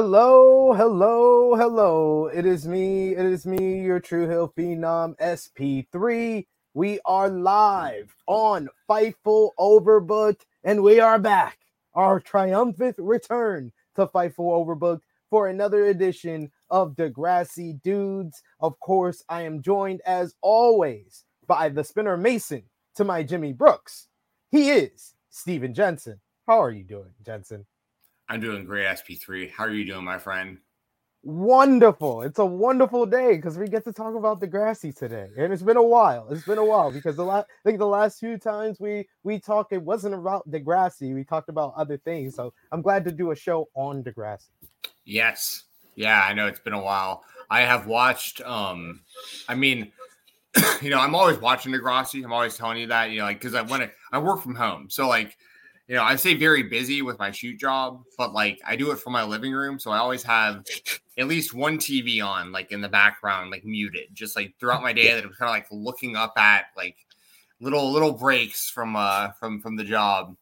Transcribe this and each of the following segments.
Hello, hello, hello. It is me. It is me, your True Heel Phenom SP3. We are live on Fightful Overbooked, and we are back. Our triumphant return to Fightful Overbooked for another edition of Degrassi Dudes. Of course, I am joined as always by the spinner Mason to my Jimmy Brooks. He is Stephen Jensen. How are you doing, Jensen? I'm doing great, SP3. How are you doing, my friend? Wonderful. It's a wonderful day because we get to talk about Degrassi today. And it's been a while. It's been a while because the last I think the last few times we we talked, it wasn't about Degrassi. We talked about other things. So I'm glad to do a show on Degrassi. Yes. Yeah, I know it's been a while. I have watched um I mean you know, I'm always watching Degrassi. I'm always telling you that, you know, like because I want to I work from home. So like you know, I say very busy with my shoot job, but like I do it from my living room. So I always have at least one TV on, like in the background, like muted, just like throughout my day that I'm kind of like looking up at like little little breaks from uh from from the job.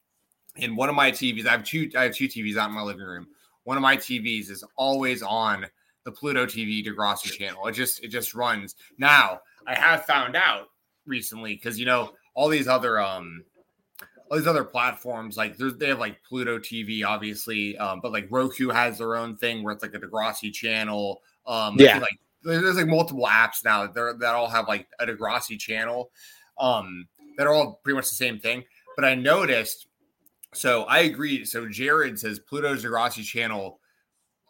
And one of my TVs, I have two I have two TVs out in my living room. One of my TVs is always on the Pluto TV Degrassi channel. It just it just runs. Now, I have found out recently because you know all these other um all these other platforms like they have like Pluto TV, obviously, um, but like Roku has their own thing where it's like a Degrassi channel. Um, yeah, like there's like multiple apps now that, that all have like a Degrassi channel um, that are all pretty much the same thing. But I noticed, so I agree. So Jared says Pluto's Degrassi channel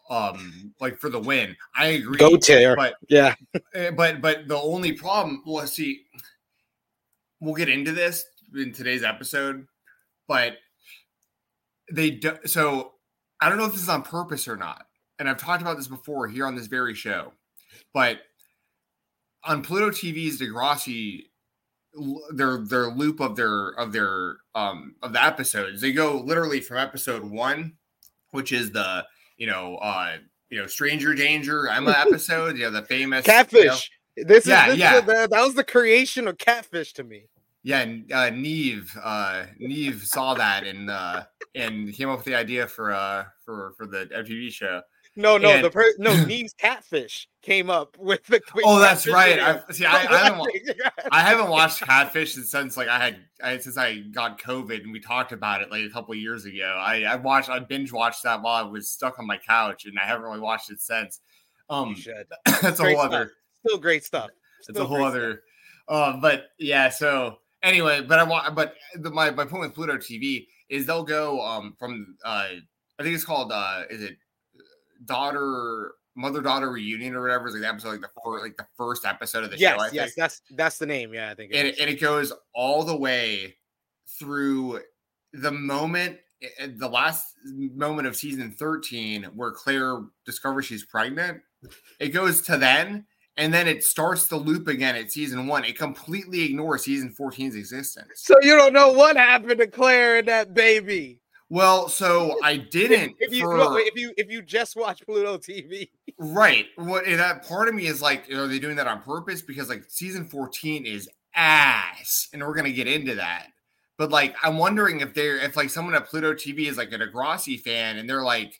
um like for the win i agree go tear but yeah eh, but but the only problem well see we'll get into this in today's episode, but they do, so I don't know if this is on purpose or not. And I've talked about this before here on this very show, but on Pluto TV's Degrassi, their their loop of their of their um of the episodes, they go literally from episode one, which is the you know uh you know Stranger Danger Emma episode, you know the famous Catfish. You know, this yeah, is this yeah. Is the, that was the creation of Catfish to me. Yeah, uh, Nev, uh, Nev saw that and uh, and came up with the idea for uh for for the MTV show. No, no, And- the per- no Nev's catfish came up with the. Oh, that's right. I see. I, I haven't. I haven't watched Catfish since like I had I, since I got COVID and we talked about it like a couple of years ago. I I watched I binge watched that while I was stuck on my couch and I haven't really watched it since. You Um, should. that's a whole stuff. other. Still great stuff. It's a whole great other. Uh, but yeah, so anyway, but I want, but the, my my point with Pluto TV is they'll go um from uh I think it's called uh is it daughter mother daughter reunion or whatever is like the episode like the first like the first episode of the Yes, show. I yes, think. that's that's the name. Yeah, I think. and it, and it goes all the way through the moment eh, the last moment of season 13 where claire discovers she's pregnant it goes to then and then it starts the loop again at season one it completely ignores season 14's existence so you don't know what happened to Claire and that baby. well so i didn't If you for- no, if you if you just watch Pluto TV, Right. What that part of me is like, are they doing that on purpose? Because like season 14 is ass, and we're gonna get into that. But like, I'm wondering if they're if like someone at Pluto TV is like a Degrassi fan, and they're like,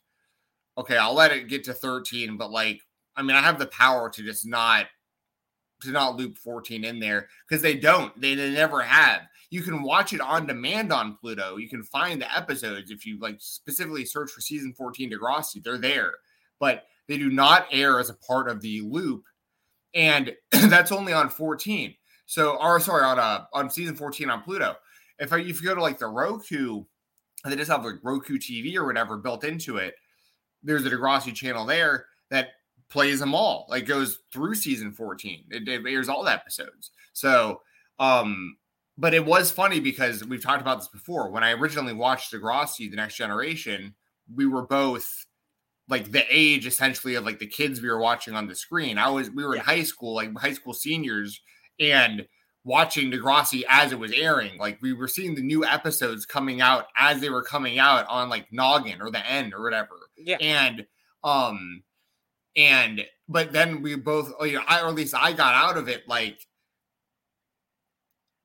okay, I'll let it get to 13, but like, I mean, I have the power to just not to not loop 14 in there because they don't. They, they never have. You can watch it on demand on Pluto. You can find the episodes if you like specifically search for season 14 Degrassi. They're there, but they do not air as a part of the loop, and that's only on 14. So, or sorry, on uh on season 14 on Pluto. If I, if you go to like the Roku, they just have like Roku TV or whatever built into it, there's a Degrassi channel there that plays them all, like goes through season 14. It, it airs all the episodes. So, um, but it was funny because we've talked about this before. When I originally watched Degrassi, The Next Generation, we were both like the age essentially of like the kids we were watching on the screen. I was we were in high school, like high school seniors, and watching Degrassi as it was airing. Like we were seeing the new episodes coming out as they were coming out on like Noggin or the N or whatever. yeah, And um and but then we both oh, you know, I or at least I got out of it like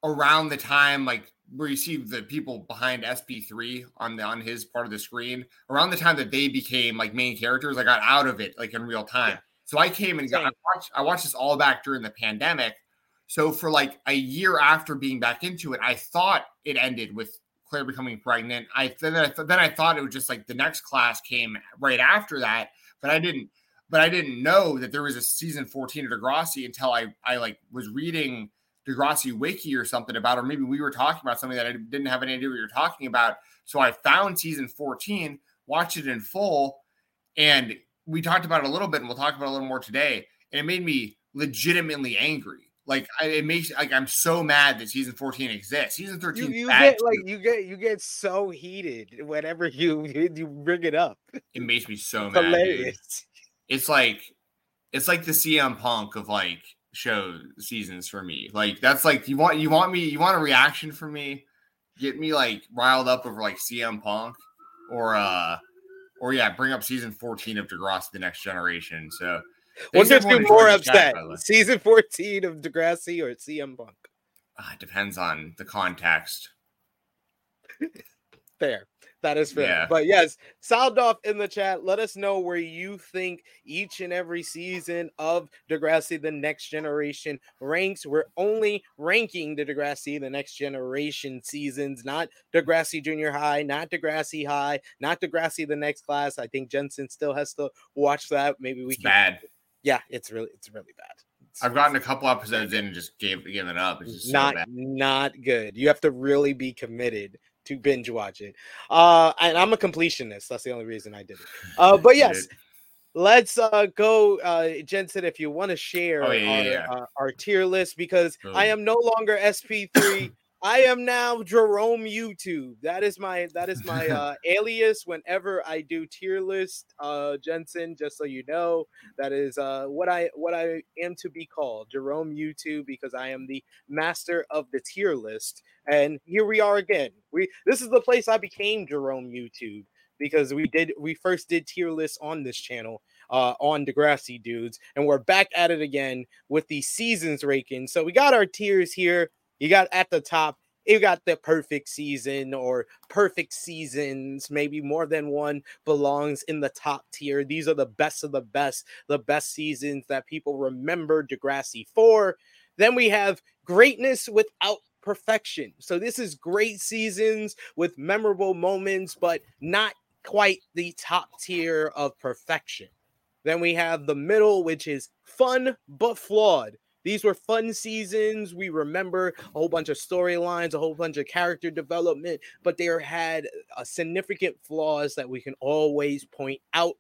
around the time like where you see the people behind SP3 on the on his part of the screen around the time that they became like main characters. I got out of it like in real time. So I came and got, I watched I watched this all back during the pandemic. So for like a year after being back into it, I thought it ended with Claire becoming pregnant. I then I then I thought it was just like the next class came right after that, but I didn't. But I didn't know that there was a season 14 of Degrassi until I I like was reading Degrassi wiki or something about, or maybe we were talking about something that I didn't have any idea what you were talking about. So I found season 14, watched it in full, and we talked about it a little bit, and we'll talk about it a little more today. And it made me legitimately angry. Like it makes like I'm so mad that season 14 exists. Season 13 you, you get like you get you get so heated whenever you you bring it up. It makes me so mad. Hilarious. It's like it's like the CM Punk of like show seasons for me. Like that's like you want you want me you want a reaction from me, get me like riled up over like CM Punk or uh or yeah, bring up season 14 of Degrassi the next generation. So What's gets you more upset? Chat, season 14 of Degrassi or CM Punk? Uh, it depends on the context. Fair. That is fair. Yeah. But yes, sound off in the chat. Let us know where you think each and every season of Degrassi The Next Generation ranks. We're only ranking the Degrassi The Next Generation seasons, not Degrassi Junior High, not Degrassi High, not Degrassi The Next Class. I think Jensen still has to watch that. Maybe we it's can. Bad. Yeah, it's really, it's really bad. I've gotten a couple episodes in and just gave given up. It's just not so not good. You have to really be committed to binge watch it. Uh, and I'm a completionist. That's the only reason I did it. Uh, but yes, let's uh go, uh, Jensen. If you want to share oh, yeah, our, yeah. Uh, our tier list, because I am no longer SP3. I am now Jerome YouTube. That is my that is my uh, alias whenever I do tier list. Uh, Jensen, just so you know, that is uh, what I what I am to be called, Jerome YouTube, because I am the master of the tier list. And here we are again. We this is the place I became Jerome YouTube because we did we first did tier lists on this channel uh, on Degrassi dudes, and we're back at it again with the seasons raking. So we got our tiers here. You got at the top, you got the perfect season or perfect seasons, maybe more than one belongs in the top tier. These are the best of the best, the best seasons that people remember Degrassi for. Then we have greatness without perfection. So this is great seasons with memorable moments, but not quite the top tier of perfection. Then we have the middle, which is fun but flawed. These were fun seasons. We remember a whole bunch of storylines, a whole bunch of character development, but they had a significant flaws that we can always point out.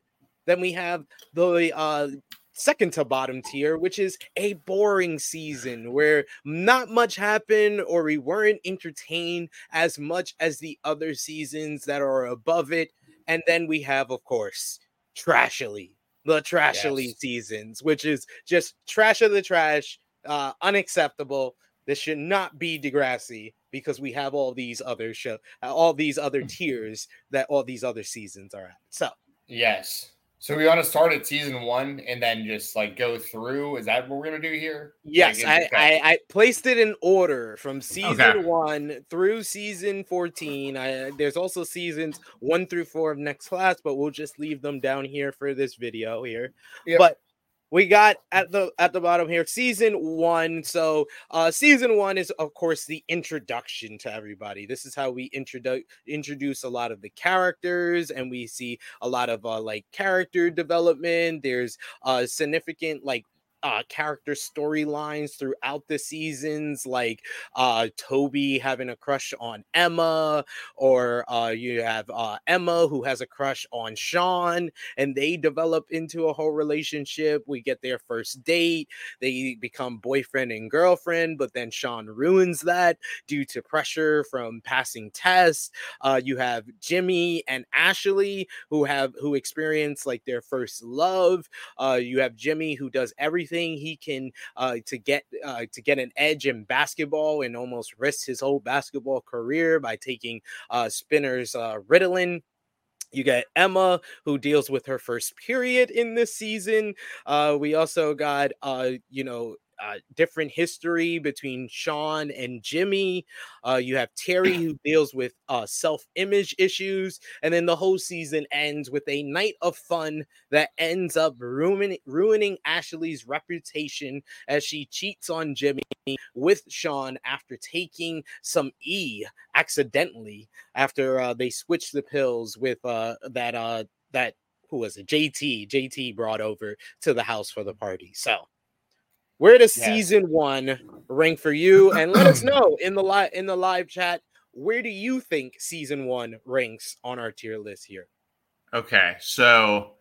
Then we have the uh, second to bottom tier, which is a boring season where not much happened or we weren't entertained as much as the other seasons that are above it. And then we have, of course, Trashily, the Trashily yes. seasons, which is just trash of the trash, uh, unacceptable. This should not be Degrassi because we have all these other show, uh, all these other tiers that all these other seasons are at. So yes, so we want to start at season one and then just like go through. Is that what we're gonna do here? Yes, like, I, I, I placed it in order from season okay. one through season fourteen. I, there's also seasons one through four of next class, but we'll just leave them down here for this video here. Yep. But we got at the at the bottom here season one. So uh season one is of course the introduction to everybody. This is how we introduce introduce a lot of the characters and we see a lot of uh like character development. There's uh significant like uh, character storylines throughout the seasons, like uh, Toby having a crush on Emma, or uh, you have uh, Emma who has a crush on Sean, and they develop into a whole relationship. We get their first date, they become boyfriend and girlfriend, but then Sean ruins that due to pressure from passing tests. Uh, you have Jimmy and Ashley who have who experience like their first love. Uh, you have Jimmy who does everything everything he can uh, to get uh, to get an edge in basketball and almost risk his whole basketball career by taking uh, Spinner's uh, Ritalin. You got Emma, who deals with her first period in this season. Uh, we also got, uh, you know, uh, different history between Sean and Jimmy. Uh, you have Terri who deals with uh, self image issues. And then the whole season ends with a night of fun that ends up ruining, ruining Ashley's reputation as she cheats on Jimmy with Sean after taking some E accidentally after uh, they switched the pills with uh, that uh, that who was it? JT. JT brought over to the house for the party. So where does yeah. season one rank for you? And let us know in the live in the live chat. Where do you think season one ranks on our tier list here? Okay, so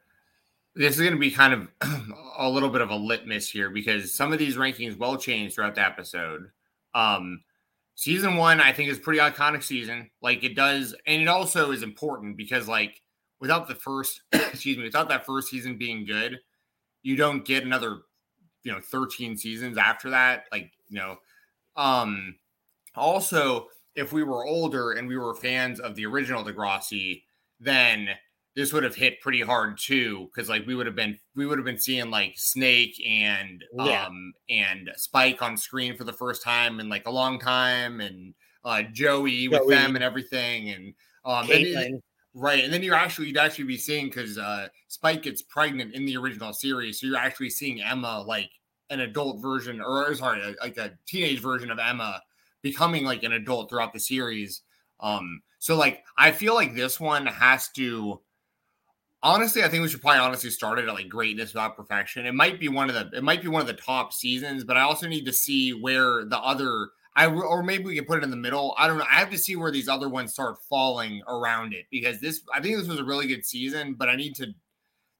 this is going to be kind of a little bit of a litmus here because some of these rankings will change throughout the episode. Um, season one, I think, is pretty iconic season. Like it does, and it also is important because like without the first, excuse me, without that first season being good, you don't get another, you know, 13 seasons after that. Like, you know, um, also, if we were older and we were fans of the original Degrassi, then this would have hit pretty hard too because like we would have been we would have been seeing like snake and yeah. um and spike on screen for the first time in like a long time and uh joey with joey. them and everything and um and, Right, and then you're actually you'd actually be seeing because uh, Spike gets pregnant in the original series, so you're actually seeing Emma like an adult version, or sorry, like a teenage version of Emma becoming like an adult throughout the series. Um, so like I feel like this one has to. Honestly, I think we should probably honestly start it at like greatness without perfection. It might be one of the it might be one of the top seasons, but I also need to see where the other I or maybe we can put it in the middle. I don't know. I have to see where these other ones start falling around it because this I think this was a really good season, but I need to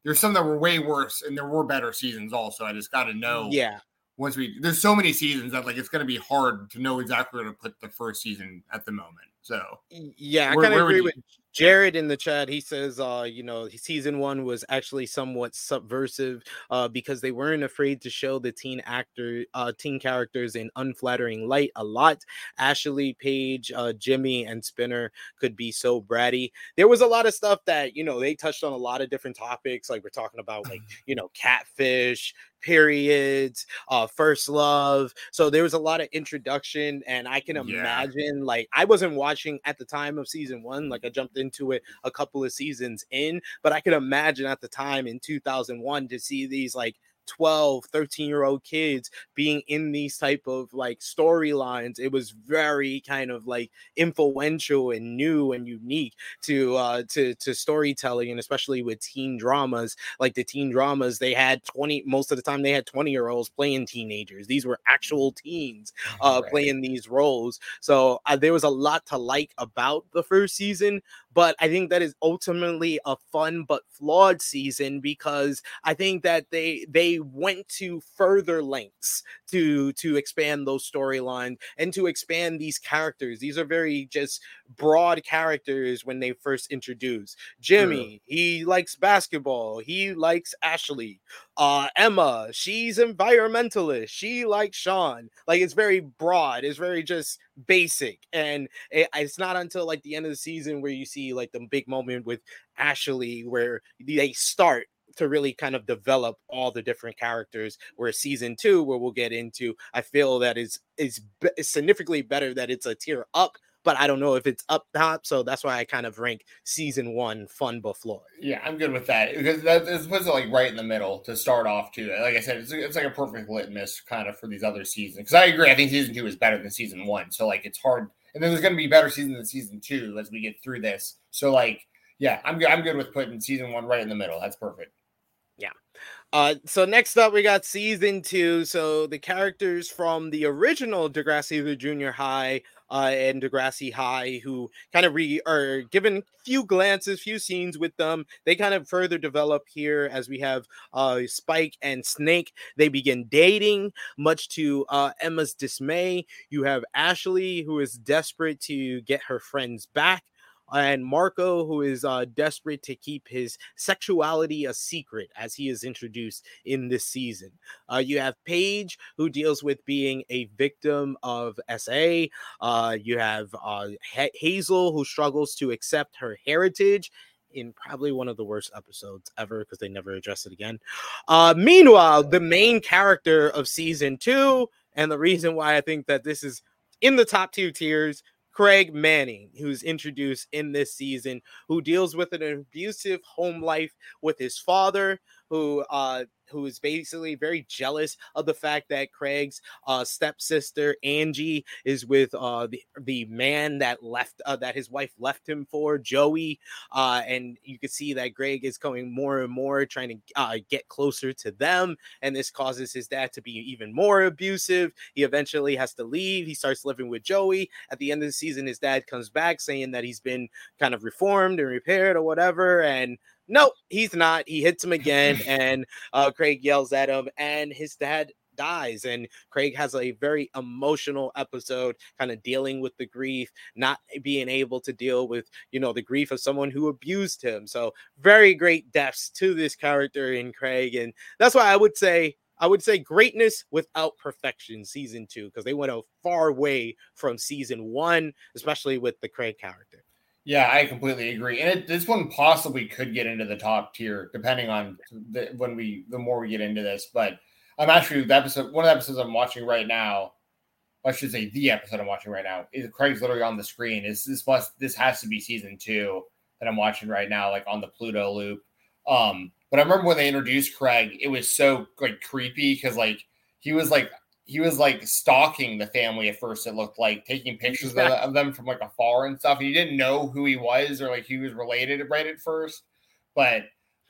there's some that were way worse and there were better seasons also. I just got to know. Yeah. Once we there's so many seasons that like it's going to be hard to know exactly where to put the first season at the moment. So yeah, I kind of agree with Jared in the chat, he says, uh, you know, season one was actually somewhat subversive uh, because they weren't afraid to show the teen actor, uh, teen characters in unflattering light a lot. Ashley, Paige, uh, Jimmy, and Spinner could be so bratty. There was a lot of stuff that, you know, they touched on a lot of different topics. Like we're talking about, like, you know, catfish, periods, uh, first love. So there was a lot of introduction, and I can imagine, yeah. like, I wasn't watching at the time of season one, like, I jumped into it a couple of seasons in, but I could imagine at the time in 2001 to see these, like, 12 13 year old kids being in these type of like storylines it was very kind of like influential and new and unique to uh to to storytelling and especially with teen dramas like the teen dramas they had 20 most of the time they had 20 year olds playing teenagers these were actual teens uh right. playing these roles so uh, there was a lot to like about the first season but I think that is ultimately a fun but flawed season because I think that they they went to further lengths to to expand those storylines and to expand these characters. These are very just broad characters when they first introduced. Jimmy, yeah. he likes basketball. He likes Ashley. Uh Emma, she's environmentalist. She likes Sean. Like it's very broad. It's very just basic and it, it's not until like the end of the season where you see like the big moment with Ashley where they start to really kind of develop all the different characters where season two where we'll get into i feel that is is significantly better that it's a tier up but I don't know if it's up top. So that's why I kind of rank season one fun before. Yeah, I'm good with that because that is puts it like right in the middle to start off too. Like I said, it's, it's like a perfect litmus kind of for these other seasons. Because I agree, I think season two is better than season one. So like it's hard, and then there's going to be better season than season two as we get through this. So like, yeah, I'm good. I'm good with putting season one right in the middle. That's perfect. Yeah. Uh, so next up, we got season two. So the characters from the original Degrassi the Junior High uh, and Degrassi High, who kind of re- are given few glances, few scenes with them. They kind of further develop here as we have uh, Spike and Snake. They begin dating, much to uh, Emma's dismay. You have Ashley, who is desperate to get her friends back and Marco, who is uh, desperate to keep his sexuality a secret as he is introduced in this season. Uh, you have Paige, who deals with being a victim of SA. Uh, you have uh, Hazel, who struggles to accept her heritage in probably one of the worst episodes ever because they never address it again. Uh, meanwhile, the main character of season two, and the reason why I think that this is in the top two tiers Craig Manning, who's introduced in this season, who deals with an abusive home life with his father, who uh, who is basically very jealous of the fact that Craig's uh, stepsister Angie is with uh, the the man that left uh, that his wife left him for Joey, uh, and you can see that Craig is going more and more trying to uh, get closer to them, and this causes his dad to be even more abusive. He eventually has to leave. He starts living with Joey. At the end of the season, his dad comes back saying that he's been kind of reformed and repaired or whatever, and Nope, he's not. He hits him again, and uh, Craig yells at him, and his dad dies. And Craig has a very emotional episode, kind of dealing with the grief, not being able to deal with, you know, the grief of someone who abused him. So, very great depths to this character in Craig. And that's why I would say I would say greatness without perfection, season two, because they went a far way from season one, especially with the Craig character. Yeah, I completely agree. And it, this one possibly could get into the top tier, depending on the, when we the more we get into this. But I'm actually the episode one of the episodes I'm watching right now. I should say the episode I'm watching right now is Craig's literally on the screen. Is this must this has to be season two that I'm watching right now, like on the Pluto loop. Um, but I remember when they introduced Craig, it was so like creepy because like he was like he was like stalking the family at first. It looked like taking pictures of, of, them from like afar and stuff. He didn't know who he was or like he was related right at first. But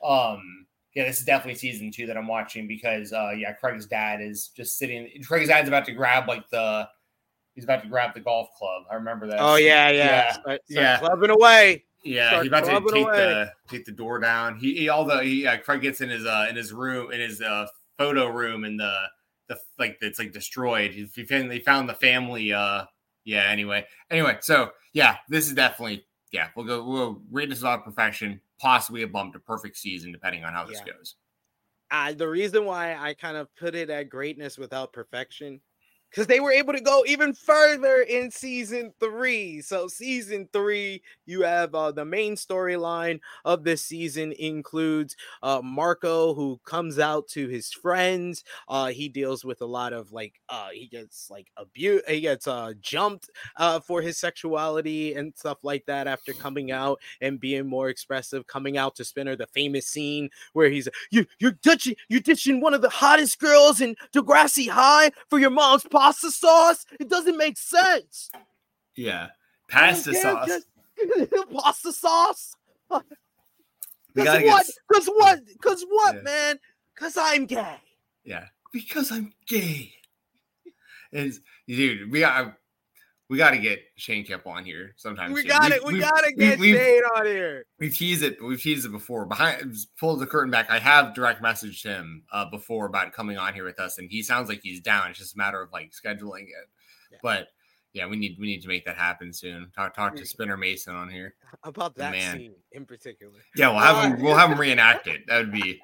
um, yeah, this is definitely season two that I'm watching because uh, yeah, Craig's dad is just sitting. Craig's dad's about to grab like the he's about to grab the golf club. I remember that. Oh yeah, yeah, yeah, start, start yeah. clubbing away. Yeah, start he's about to take away. the take the door down. He, he all the he, uh, Craig gets in his uh in his room in his uh photo room in the the like it's like destroyed. He, he found, they found the family. Uh, yeah. Anyway, anyway, so yeah, this is definitely yeah. We'll go. We'll rate this without perfection, possibly a bump to perfect season, depending on how this yeah. goes. Uh, the reason why I kind of put it at greatness without perfection because they were able to go even further in season three. So, season three, you have uh, the main storyline of this season includes uh, Marco, who comes out to his friends. Uh, he deals with a lot of like, uh, he gets like abuse, he gets uh, jumped uh, for his sexuality and stuff like that after coming out and being more expressive. Coming out to Spinner, the famous scene where he's you, you're ditching, you're ditching one of the hottest girls in Degrassi High for your mom's pasta sauce. It doesn't make sense. Yeah, pasta sauce. pasta sauce. Because what? Because what? Because what, yeah. man? Because I'm gay. Yeah, because I'm gay. And dude, we got we got to get Shane Kippel on here sometime. We got it. We, we got to get we, Shane on here. We teased it. We've teased it before. Behind, pull the curtain back. I have direct messaged him uh, before about coming on here with us, and he sounds like he's down. It's just a matter of like scheduling it. Yeah. But yeah, we need we need to make that happen soon. Talk talk to Spinner Mason on here about that Man. scene in particular. Yeah, we'll have him. We'll have him reenact it. That would be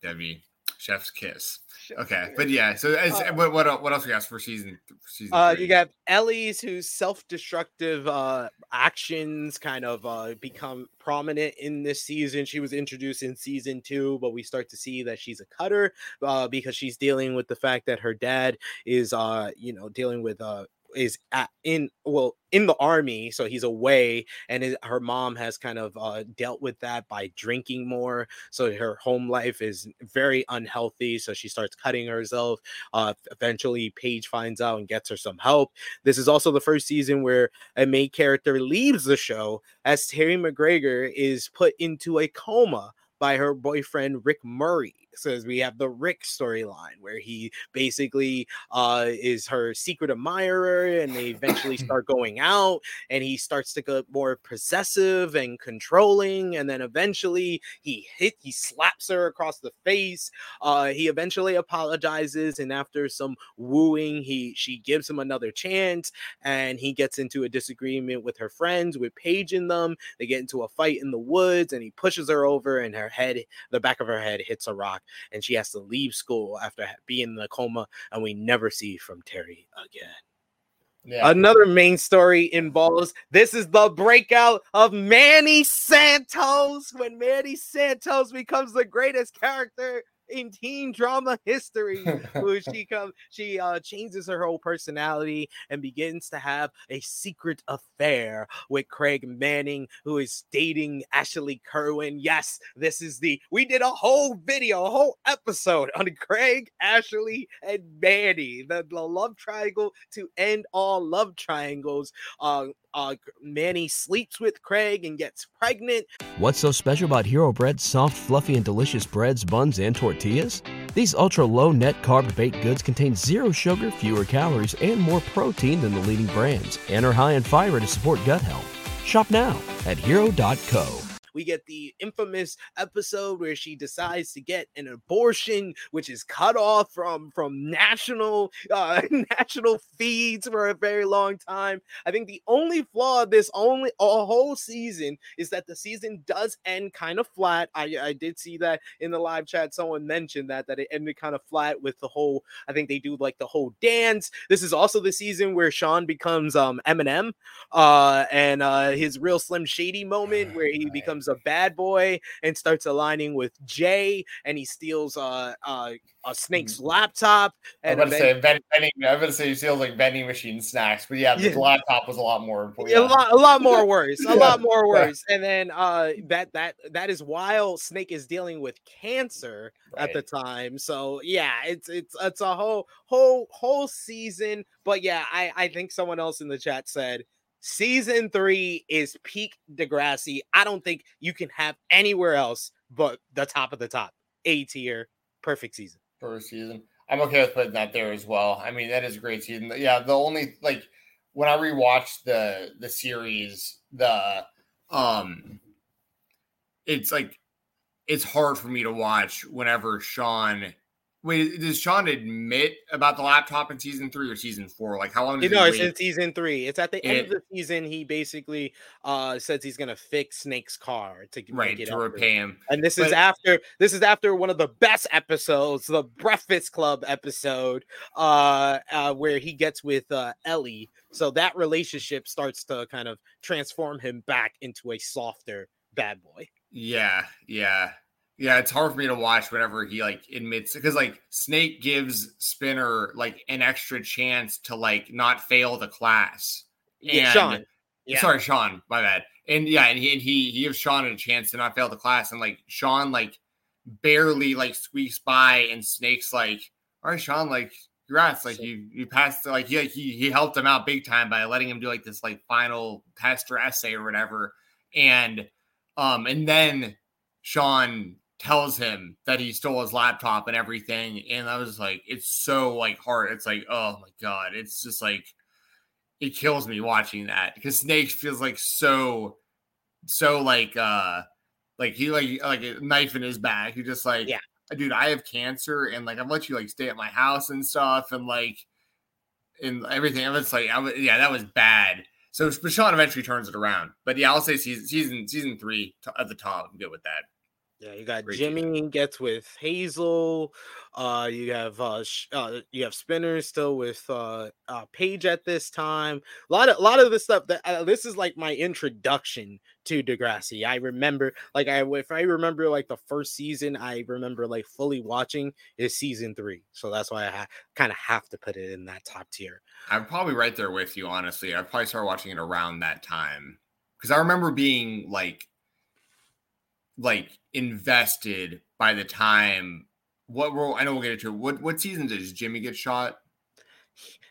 that'd be chef's kiss. Okay, but yeah. So as, uh, what what what else we got for season? season uh, you got Ellie's whose self-destructive uh actions kind of uh become prominent in this season. She was introduced in season two, but we start to see that she's a cutter uh because she's dealing with the fact that her dad is uh you know dealing with uh is at, in well in the army so he's away and his, her mom has kind of uh, dealt with that by drinking more so her home life is very unhealthy so she starts cutting herself uh, eventually paige finds out and gets her some help this is also the first season where a main character leaves the show as terri macgregor is put into a coma by her boyfriend Rick Murray. Says we have the Rick storyline where he basically uh, is her secret admirer, and they eventually start going out, and he starts to get more possessive and controlling, and then eventually he hit, he slaps her across the face. Uh, he eventually apologizes, and after some wooing, he she gives him another chance, and he gets into a disagreement with her friends, with Paige in them. They get into a fight in the woods, and he pushes her over, and her her head, the back of her head hits a rock, and she has to leave school after being in a coma, and we never see from Terri again. Yeah. Another main story involves this is the breakout of Manny Santos when Manny Santos becomes the greatest character in teen drama history. who she comes, she uh, changes her whole personality and begins to have a secret affair with Craig Manning, who is dating Ashley Kerwin. Yes, this is the we did a whole video, a whole episode on Craig, Ashley, and Manny, the, the love triangle to end all love triangles. Uh, uh, Manny sleeps with Craig and gets pregnant. What's so special about Hero Bread's soft, fluffy, and delicious breads, buns, and tortillas? These ultra low net carb baked goods contain zero sugar, fewer calories, and more protein than the leading brands, and are high in fiber to support gut health. Shop now at hero.co. We get the infamous episode where she decides to get an abortion, which is cut off from from national uh, national feeds for a very long time. I think the only flaw of this only a whole season is that the season does end kind of flat. I I did see that in the live chat. Someone mentioned that that it ended kind of flat with the whole. I think they do like the whole dance. This is also the season where Sean becomes um Eminem, uh, and uh, his real Slim Shady moment where he becomes a bad boy and starts aligning with Jay, and he steals uh, uh, a snake's mm-hmm. laptop. And I'm gonna say vending. I'm gonna say he steals like vending machine snacks, but yeah, the yeah. laptop was a lot more. Yeah. A lot, a lot more worse. A lot more worse. And then uh, that that that is while Snake is dealing with cancer right. at the time. So yeah, it's it's it's a whole whole whole season. But yeah, I I think someone else in the chat said Season three is peak Degrassi. I don't think you can have anywhere else but the top of the top. A tier, perfect season. First season. I'm okay with putting that there as well. I mean, that is a great season. Yeah, the only like when I rewatched the the series, the um it's like it's hard for me to watch whenever Sean Wait, does Sean admit about the laptop in season three or season four? Like, how long? Does no, it's in season three. It's at the end of the season. He basically uh says he's gonna fix Snake's car to right to repay him. And this but, is after this is after one of the best episodes, the Breakfast Club episode, uh, uh where he gets with uh Ellie. So that relationship starts to kind of transform him back into a softer bad boy. Yeah, yeah. Yeah, it's hard for me to watch whenever he like admits because like Snake gives Spinner like an extra chance to like not fail the class. Yeah, Sean. Yeah. Sorry, Sean. My bad. And yeah, and he and he he gives Sean a chance to not fail the class, and like Sean like barely like squeaks by, and Snake's like, "All right, Sean, like congrats, like you you passed." Like he he he helped him out big time by letting him do like this like final test or essay or whatever, and um and then Sean tells him that he stole his laptop and everything. And I was like, it's so like hard. It's like, oh my God. It's just like it kills me watching that because Snake feels like so so like uh like he like like a knife in his back. He just like yeah, dude, I have cancer and like I've let you like stay at my house and stuff and like and everything. And it's like I was yeah, that was bad. So Sean eventually turns it around. But yeah, I'll say season season season three at the top. I'm good with that. Yeah, you got Great Jimmy team. gets with Hazel. Uh, you have uh, sh- uh, you have Spinner still with uh, uh Paige at this time. A lot of a lot of the stuff that uh, this is like my introduction to Degrassi. I remember like I if I remember like the first season, I remember like fully watching is season three. So that's why I ha- kind of have to put it in that top tier. I'm probably right there with you. Honestly, I probably started watching it around that time because I remember being like like invested by the time what role I know we'll get into what what season does Jimmy get shot?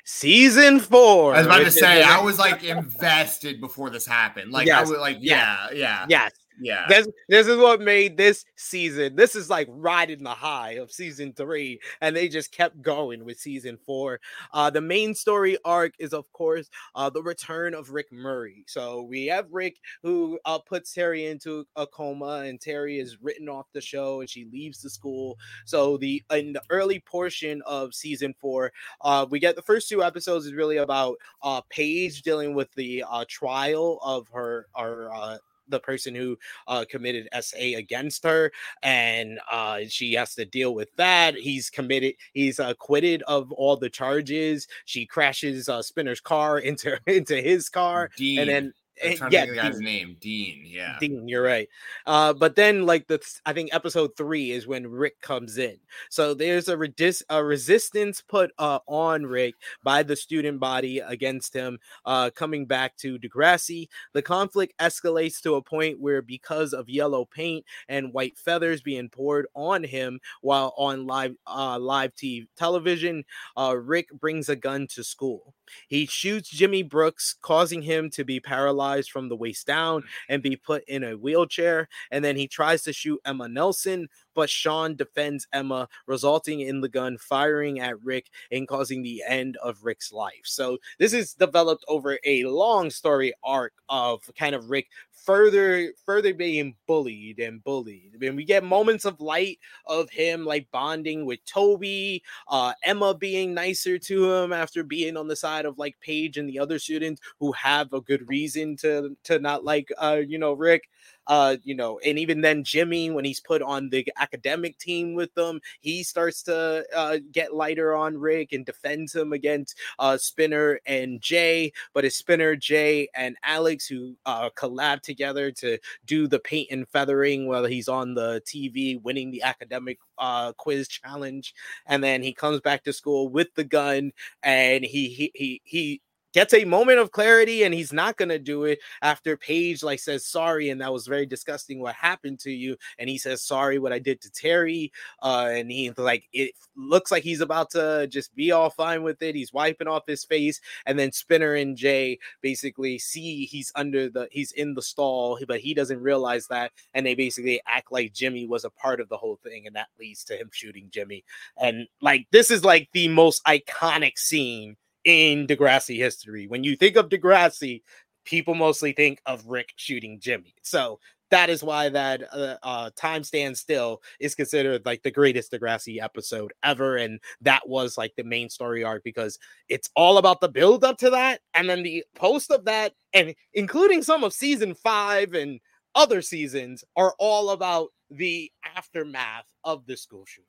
Season four. I was about to say I was like invested before this happened. Like yes. I was like, yeah, yeah. Yes. Yeah. This this is what made this season. This is like riding the high of season three, and they just kept going with season four. Uh, the main story arc is, of course, uh, the return of Rick Murray. So we have Rick who uh, puts Terri into a coma, and Terri is written off the show, and she leaves the school. So the in the early portion of season four, uh, we get the first two episodes is really about uh Paige dealing with the uh trial of her our uh the person who uh, committed SA against her, and uh, she has to deal with that. He's committed. He's acquitted of all the charges. She crashes uh, Spinner's car into into his car, Dean. and then I'm eh, trying to yeah, think of the guy's name. Dean. Yeah. Dean, you're right. Uh, but then like the I think episode three is when Rick comes in. So there's a redis- a resistance put uh, on Rick by the student body against him. Uh, coming back to Degrassi, the conflict escalates to a point where because of yellow paint and white feathers being poured on him while on live uh, live TV television, uh, Rick brings a gun to school. He shoots Jimmy Brooks, causing him to be paralyzed from the waist down mm. and be put in a wheelchair. And then he tries to shoot Emma Nelson, but Sean defends Emma, resulting in the gun firing at Rick and causing the end of Rick's life. So this is developed over a long story arc of kind of Rick further further being bullied and bullied. I mean, we get moments of light of him like bonding with Toby, uh, Emma being nicer to him after being on the side of like Paige and the other students who have a good reason to to not like uh you know Rick uh you know and even then Jimmy when he's put on the academic team with them he starts to uh get lighter on Rick and defends him against uh Spinner and Jay but it's Spinner Jay and Alex who uh collab together to do the paint and feathering while he's on the TV winning the academic uh quiz challenge and then he comes back to school with the gun and he he he, he gets a moment of clarity and he's not going to do it after Paige like says sorry and that was very disgusting what happened to you and he says sorry what I did to Terri uh and he like it looks like he's about to just be all fine with it he's wiping off his face and then Spinner and Jay basically see he's under the he's in the stall but he doesn't realize that and they basically act like Jimmy was a part of the whole thing and that leads to him shooting Jimmy and like this is like the most iconic scene in Degrassi history. When you think of Degrassi, people mostly think of Rick shooting Jimmy. So that is why that uh, uh, time stand still is considered like the greatest Degrassi episode ever, and that was like the main story arc because it's all about the build up to that, and then the post of that, and including some of season five and other seasons are all about the aftermath of the school shooting.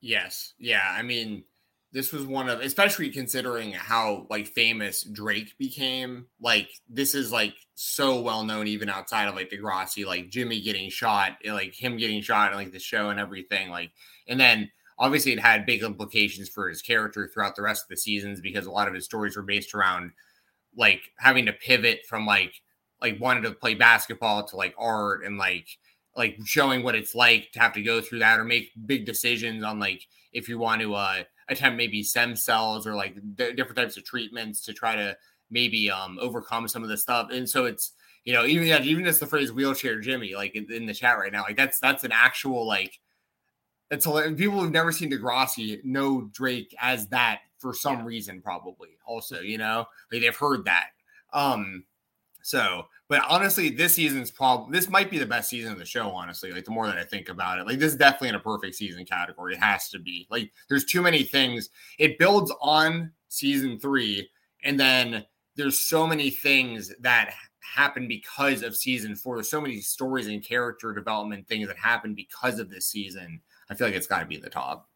Yes. Yeah. I mean, this was one of, especially considering how like famous Drake became. Like, this is like so well known even outside of like Degrassi, like Jimmy getting shot, like him getting shot in like the show and everything. Like, and then obviously it had big implications for his character throughout the rest of the seasons because a lot of his stories were based around like having to pivot from like like wanting to play basketball to like art and like like showing what it's like to have to go through that or make big decisions on like if you want to uh attempt maybe stem cells or like d- different types of treatments to try to maybe um overcome some of the stuff and so it's you know even yeah, even just the phrase wheelchair jimmy like in, in the chat right now like that's that's an actual like it's a, people who've never seen Degrassi know Drake as that for some Yeah. reason, probably. Also, you know, like they've heard that. Um, so, but honestly, this season's probably this might be the best season of the show. Honestly, like the more that I think about it, like this is definitely in a perfect season category. It has to be. Like, there's too many things. It builds on season three, and then there's so many things that happen because of season four. There's so many stories and character development things that happen because of this season. I feel like it's got to be the top.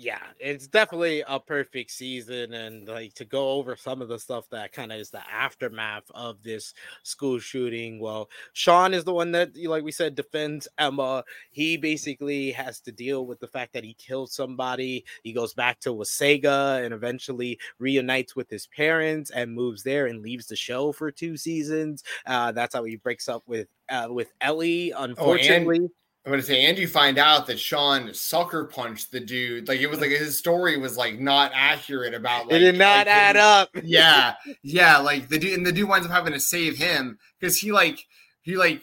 Yeah, it's definitely a perfect season, and like to go over some of the stuff that kind of is the aftermath of this school shooting. Well, Sean is the one that, like we said, defends Emma. He basically has to deal with the fact that he killed somebody. He goes back to Wasaga and eventually reunites with his parents and moves there and leaves the show for two seasons. Uh, that's how he breaks up with uh, with Ellie. Unfortunately. I'm gonna say, and you find out that Sean sucker punched the dude. Like it was like his story was like not accurate about. Like, it did not like, add him- up. Yeah, yeah. Like the dude, and the dude winds up having to save him because he like he like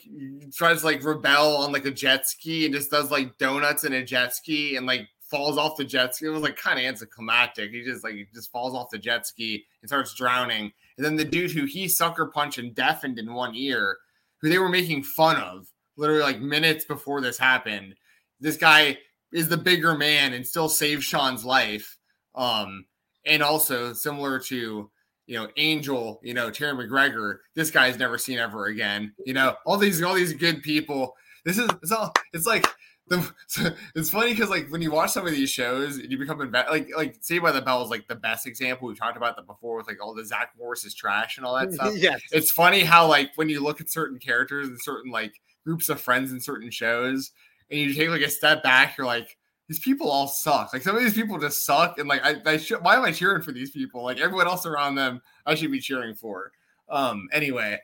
tries to like rebel on like a jet ski and just does like donuts in a jet ski and like falls off the jet ski. It was like kind of anticlimactic. He just like just falls off the jet ski and starts drowning. And then the dude who he sucker punched and deafened in one ear, who they were making fun of literally like minutes before this happened. This guy is the bigger man and still saves Sean's life. Um, and also similar to you know, Angel, you know, Terri MacGregor, this guy's never seen ever again. You know, all these all these good people. This is it's all it's like the, it's funny because like when you watch some of these shows, you become inve- like like Saved by the Bell is like the best example. We've talked about that before with like all the Zach Morris is trash and all that stuff. yes. It's funny how like when you look at certain characters and certain like groups of friends in certain shows, and you take like a step back, you're like, these people all suck. Like some of these people just suck, and like I, I should, why am I cheering for these people? Like everyone else around them, I should be cheering for. Um. Anyway,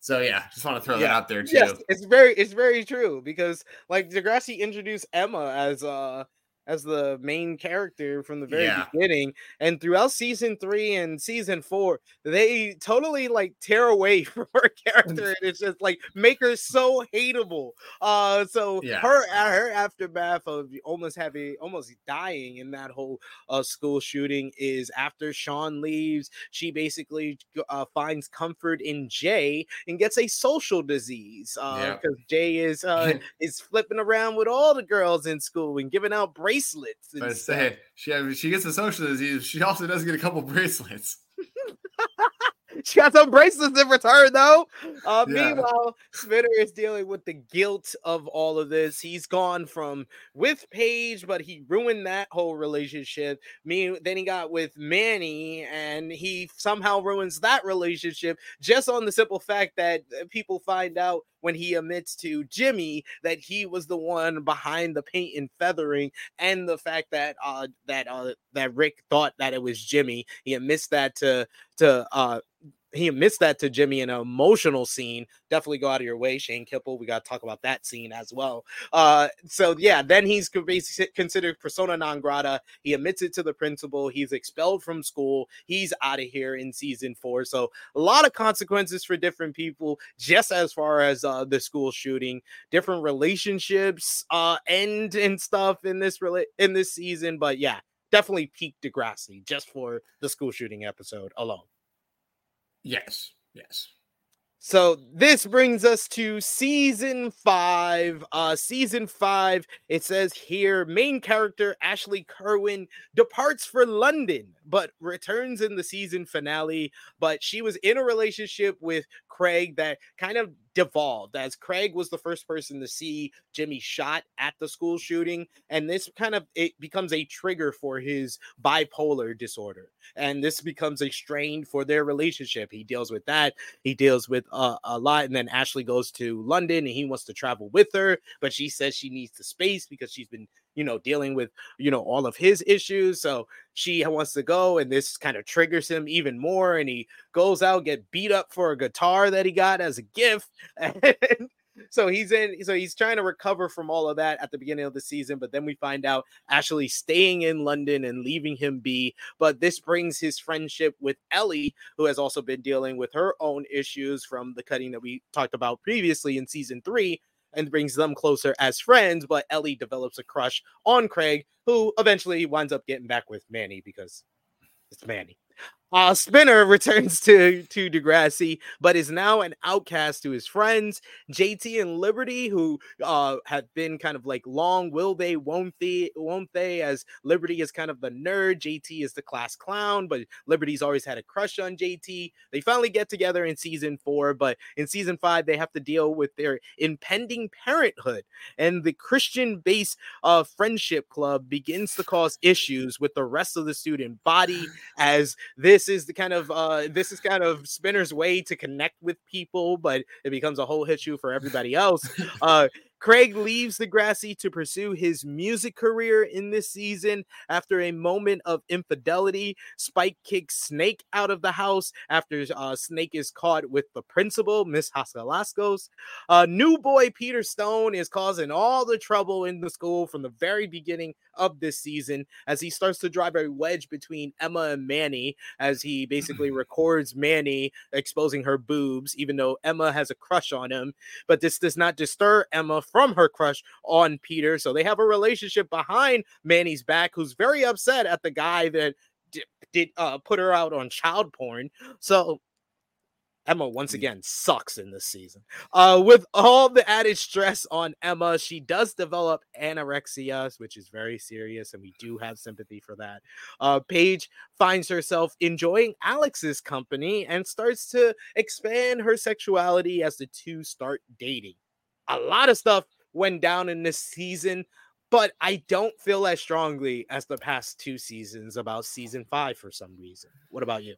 so yeah, just want to throw Yeah. that out there too. Yes, it's very it's very true because like Degrassi introduced Emma as uh as the main character from the very Yeah. beginning, and throughout season three and season four, they totally like tear away from her character, and it's just like make her so hateable. Uh, so Yeah. her uh, her aftermath of almost having almost dying in that whole uh school shooting is after Sean leaves, she basically uh, finds comfort in Jay and gets a social disease uh Yeah. because Jay is uh is flipping around with all the girls in school and giving out bracelets and But stuff. say she she gets a social disease. She also does get a couple bracelets. She got some bracelets in return, though. Uh, Yeah. Meanwhile, Spinner is dealing with the guilt of all of this. He's gone from with Paige, but he ruined that whole relationship. Me, then he got with Manny, and he somehow ruins that relationship just on the simple fact that uh, people find out when he admits to Jimmy that he was the one behind the paint and feathering, and the fact that uh that uh that Rick thought that it was Jimmy. He admits that to to uh he admits that to Jimmy in an emotional scene. Definitely go out of your way, Shane Kippel. We got to talk about that scene as well. Uh, so yeah, then he's considered persona non grata. He admits it to the principal. He's expelled from school. He's out of here in season four. So a lot of consequences for different people, just as far as uh, the school shooting, different relationships uh, end and stuff in this rela- in this season. But yeah, definitely peak Degrassi just for the school shooting episode alone. Yes, yes. So this brings us to season five. Uh season five, it says here main character Ashley Kerwin departs for London, but returns in the season finale. But she was in a relationship with Craig that kind of devolved as Craig was the first person to see Jimmy shot at the school shooting. And this kind of it becomes a trigger for his bipolar disorder. And this becomes a strain for their relationship. He deals with that he deals with uh, a lot and then ashley goes to london and he wants to travel with her but she says she needs the space because she's been you know dealing with you know all of his issues so she wants to go and this kind of triggers him even more and he goes out get beat up for a guitar that he got as a gift and so he's in so he's trying to recover from all of that at the beginning of the season but then we find out ashley staying in london and leaving him be but this brings his friendship with ellie who has also been dealing with her own issues from the cutting that we talked about previously in season three and brings them closer as friends. But Ellie develops a crush on Craig, who eventually winds up getting back with Manny because it's Manny. Uh, Spinner returns to to Degrassi, but is now an outcast to his friends, JT and Liberty, who uh have been kind of like long will they, won't they, won't they? As Liberty is kind of the nerd, JT is the class clown, but Liberty's always had a crush on JT. They finally get together in season four, but in season five, they have to deal with their impending parenthood, and the Christian-based uh friendship club begins to cause issues with the rest of the student body as this is the kind of uh this is kind of spinner's way to connect with people but it becomes a whole issue for everybody else. Uh Craig leaves Degrassi to pursue his music career in this season after a moment of infidelity. Spike kicks Snake out of the house after uh, Snake is caught with the principal, Miss Haskalascos. Uh, new boy Peter Stone is causing all the trouble in the school from the very beginning of this season as he starts to drive a wedge between Emma and Manny as he basically records Manny exposing her boobs, even though Emma has a crush on him. But this does not disturb Emma from her crush on Peter. So they have a relationship behind Manny's back, who's very upset at the guy that did, did uh, put her out on child porn. So Emma once again sucks in this season. Uh, with all the added stress on Emma, she does develop anorexia, which is very serious, and we do have sympathy for that. Uh, Paige finds herself enjoying Alex's company and starts to expand her sexuality as the two start dating. A lot of stuff went down in this season, but I don't feel as strongly as the past two seasons about season five for some reason. What about you?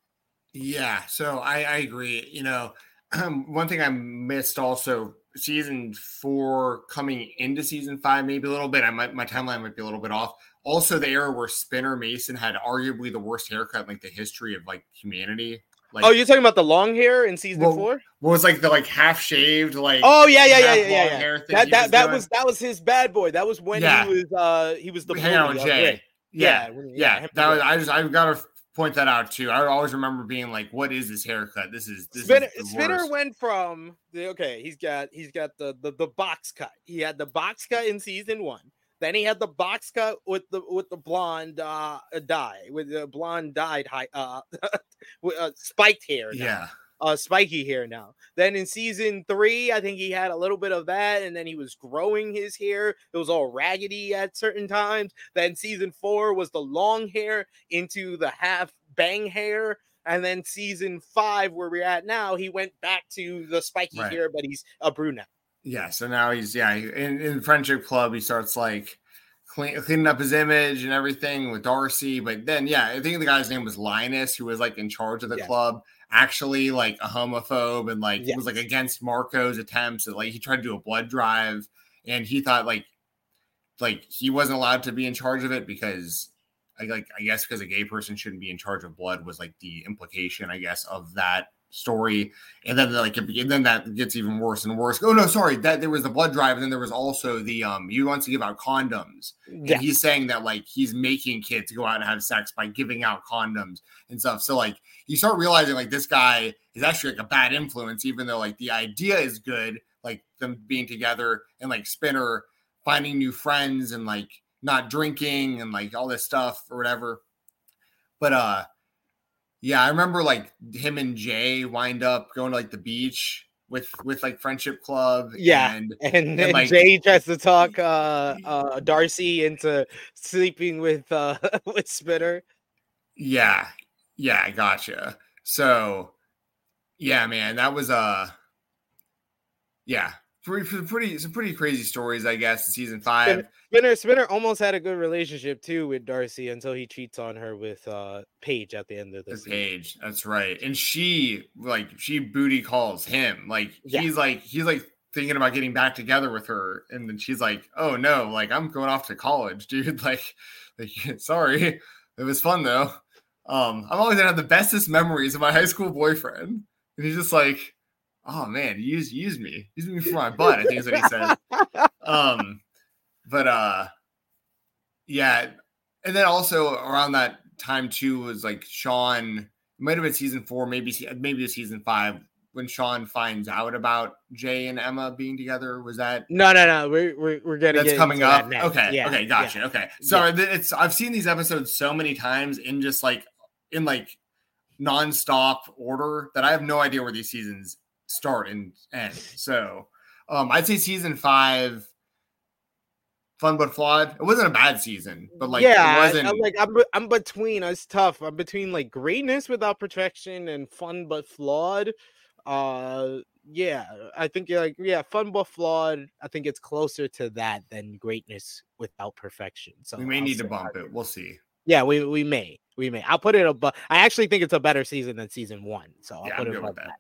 Yeah, so I, I agree. You know, um, one thing I missed also season four coming into season five, maybe a little bit. I might my timeline might be a little bit off. Also, the era where Spinner Mason had arguably the worst haircut in like the history of like humanity. Like, oh, you're talking about the long hair in season well, four? What was like the like half shaved like? Oh yeah, yeah, yeah, yeah, yeah. That that, was, that was that was his bad boy. That was when yeah. he was uh he was the hang on Jay. Yeah, yeah, yeah. yeah. That was I just I gotta point that out too. I always remember being like, "What is this haircut? This is this Spinner, is Spinner went from the, okay. He's got he's got the, the the box cut. He had the box cut in season one. Then he had the box cut with the with the blonde uh dye with the blonde dyed high uh, with, uh spiked hair. Now. Yeah uh, spiky hair now. Then in season three, I think he had a little bit of that, and then he was growing his hair. It was all raggedy at certain times. Then season four was the long hair into the half bang hair. And then season five, where we're at now, he went back to the spiky right. hair, but he's a brunette. Yeah, so now he's yeah in, in the friendship club. He starts like clean, cleaning up his image and everything with Darcy. But then yeah, I think the guy's name was Linus, who was like in charge of the yeah. club actually like a homophobe and like yes. was like against Marco's attempts and like he tried to do a blood drive and he thought like like he wasn't allowed to be in charge of it because like I guess because a gay person shouldn't be in charge of blood was like the implication I guess of that story and then like and then that gets even worse and worse. Oh no sorry that there was the blood drive and then there was also the um you wants to give out condoms. Yeah. and he's saying that like he's making kids go out and have sex by giving out condoms and stuff. So like you start realizing like this guy is actually like a bad influence even though like the idea is good like them being together and like spinner finding new friends and like not drinking and like all this stuff or whatever. But uh yeah, I remember like him and Jay wind up going to like the beach with with like friendship club. Yeah, and, and, and like, Jay tries to talk uh uh Darcy into sleeping with uh with Spinner. Yeah, yeah, I gotcha. So yeah, man, that was uh yeah, pretty pretty some pretty crazy stories, I guess, in season five. Spinner Spinner almost had a good relationship too with Darcy until he cheats on her with uh Paige at the end of the season. Paige, that's right. And she like she booty calls him. Like yeah. he's like he's like thinking about getting back together with her, and then she's like, "Oh no, like I'm going off to college, dude. Like, like sorry, it was fun though. Um, I'm always gonna have the bestest memories of my high school boyfriend." And he's just like, oh man, use use me, use me for my butt. I think is what he said. Um, but uh, yeah, and then also around that time too was like Sean. Might have been season four, maybe maybe season five when Sean finds out about Jay and Emma being together. Was that no, no, no? We're we're, we're gonna that's coming up. Okay, yeah, okay, gotcha. Yeah. Okay, sorry. Yeah. It's I've seen these episodes so many times in just like in like nonstop order that I have no idea where these seasons start and end. So um, I'd say season five, fun but flawed. It wasn't a bad season, but like yeah, it wasn't. I'm like I'm I'm between. It's tough. I'm between like greatness without protection and fun but flawed. Uh, yeah, I think you're like yeah, fun but flawed. I think it's closer to that than greatness without perfection. So we may I'll need to bump it. We'll see. Yeah, we we may we may. I'll put it above. I actually think it's a better season than season one. So I'll yeah, put I'm it above that. that.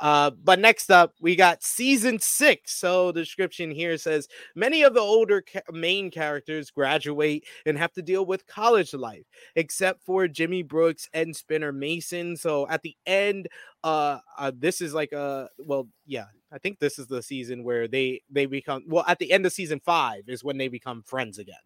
Uh, but next up, we got season six. So the description here says many of the older ca- main characters graduate and have to deal with college life, except for Jimmy Brooks and Spinner Mason. So at the end, uh, uh this is like a well, yeah, I think this is the season where they they become well at the end of season five is when they become friends again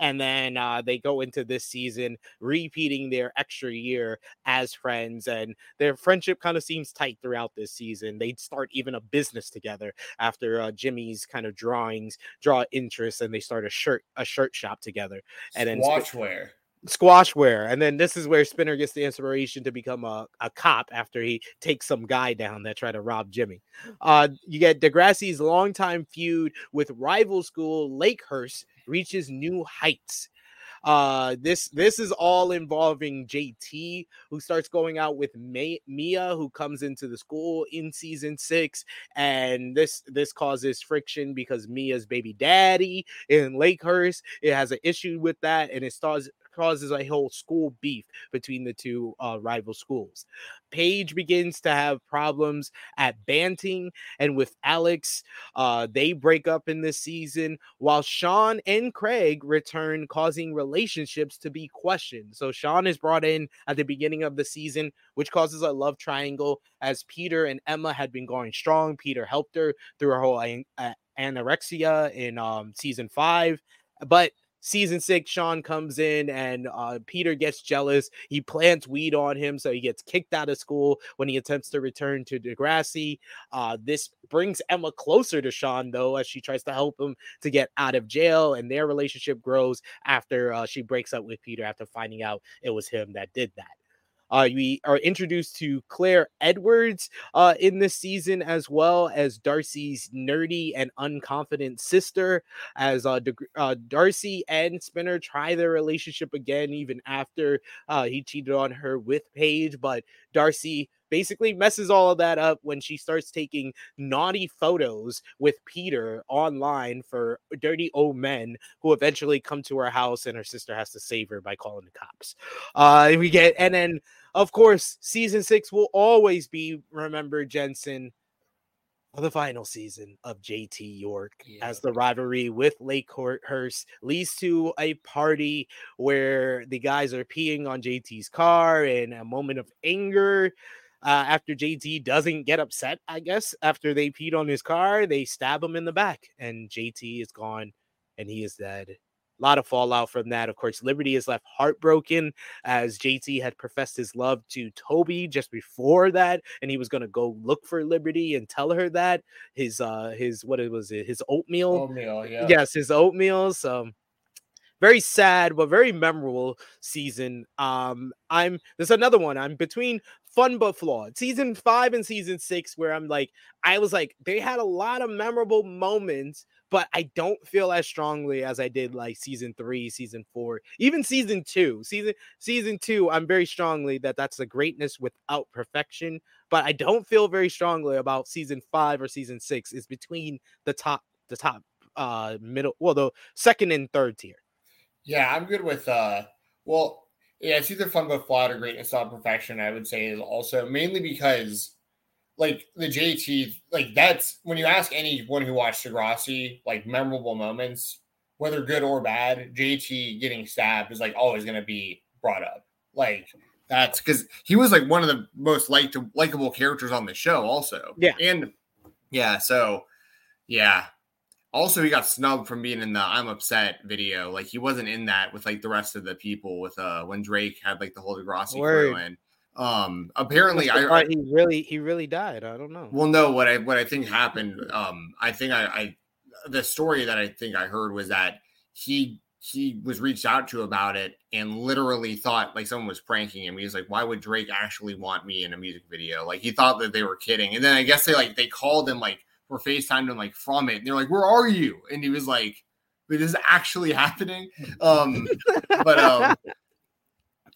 and then uh, they go into this season repeating their extra year as friends and their friendship kind of seems tight throughout this season. They start even a business together after uh, jimmy's kind of drawings draw interest and they start a shirt a shirt shop together and then watchwear squashware. And then this is where spinner gets the inspiration to become a, a cop after he takes some guy down that tried to rob jimmy. Uh you get degrassi's longtime feud with rival school lakehurst reaches new heights. Uh, this this is all involving JT, who starts going out with May- Mia, who comes into the school in season six, and this this causes friction because Mia's baby daddy in Lakehurst it has an issue with that, and it starts causes a whole school beef between the two uh, rival schools. Paige begins to have problems at Banting and with Alex. Uh, they break up in this season, while Sean and Craig return, causing relationships to be questioned. So Sean is brought in at the beginning of the season, which causes a love triangle as Peter and Emma had been going strong. Peter helped her through her whole uh, anorexia in um, season five, but season six, Sean comes in and uh, Peter gets jealous. He plants weed on him, so he gets kicked out of school when he attempts to return to Degrassi. Uh, this brings Emma closer to Sean, though, as she tries to help him to get out of jail, and their relationship grows after uh, she breaks up with Peter after finding out it was him that did that. Uh, we are introduced to Claire Edwards uh, in this season, as well as Darcy's nerdy and unconfident sister. As uh, De- uh, Darcy and Spinner try their relationship again, even after uh, he cheated on her with Paige, but Darcy basically messes all of that up when she starts taking naughty photos with Peter online for dirty old men who eventually come to her house and her sister has to save her by calling the cops. Uh we get and then of course season 6 will always be remembered Jensen for the final season of JT York Yeah. as the rivalry with Lake Lakehurst leads to a party where the guys are peeing on JT's car in a moment of anger. Uh, after JT doesn't get upset, I guess, after they peed on his car, they stab him in the back, and JT is gone and he is dead. A lot of fallout from that. Of course, Liberty is left heartbroken as JT had professed his love to Toby just before that, and he was gonna go look for Liberty and tell her that his uh his what it was it his oatmeal Oatmeal, yeah. yes, his oatmeal. So very sad, but very memorable season. Um, I'm there's another one. I'm between fun but flawed. Season five and season six, where I'm like, I was like, they had a lot of memorable moments, but I don't feel as strongly as I did like season three, season four, even season two. Season season two, I'm very strongly that that's the greatness without perfection, but I don't feel very strongly about season five or season six. It's between the top, the top, uh, middle, well, the second and third tier. Yeah, I'm good with uh well, yeah, it's either fun but flawed or greatness not perfection, I would say is also mainly because like the JT, like that's when you ask anyone who watched Degrassi, like memorable moments, whether good or bad, JT getting stabbed is like always gonna be brought up. Like that's because he was like one of the most liked likable characters on the show, also. Yeah. And yeah, so yeah. Also, he got snubbed from being in the "I'm Upset" video. Like he wasn't in that with like the rest of the people. With uh when Drake had like the whole Degrassi Word. crew in. Um, apparently, I, I he really he really died. I don't know. well, no. What I what I think happened. Um, I think I, I the story that I think I heard was that he he was reached out to about it and literally thought like someone was pranking him. He was like, "Why would Drake actually want me in a music video?" Like he thought that they were kidding. And then I guess they like they called him like or FaceTimed him like from it. And they're like, "Where are you?" And he was like, "Wait, this is actually happening." Um, but um,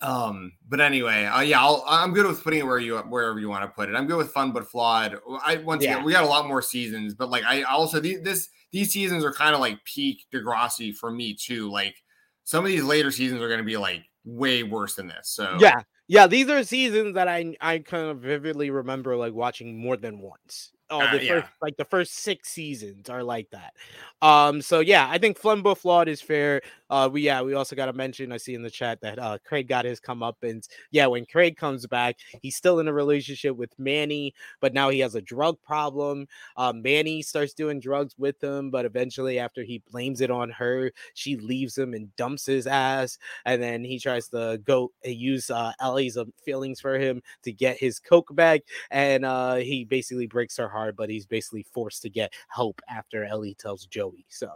um, but anyway, uh, yeah, I'll, I'm good with putting it where you wherever you want to put it. I'm good with fun but flawed. I once Yeah. again, we got a lot more seasons, but like I also these this these seasons are kind of like peak Degrassi for me too. Like some of these later seasons are going to be like way worse than this. So Yeah, yeah. These are seasons that I I kind of vividly remember like watching more than once. Oh, Uh, the yeah. first like the first six seasons are like that. Um, so yeah, I think but Flawed is fair. Uh, we yeah, we also got to mention. I see in the chat that uh Craig got his come up, and yeah, when Craig comes back, he's still in a relationship with Manny, but now he has a drug problem. Um, Manny starts doing drugs with him, but eventually, after he blames it on her, she leaves him and dumps his ass and then he tries to go uh, use uh, Ellie's um, feelings for him to get his coke back, and uh, he basically breaks her heart, but he's basically forced to get help after Ellie tells Joey. So,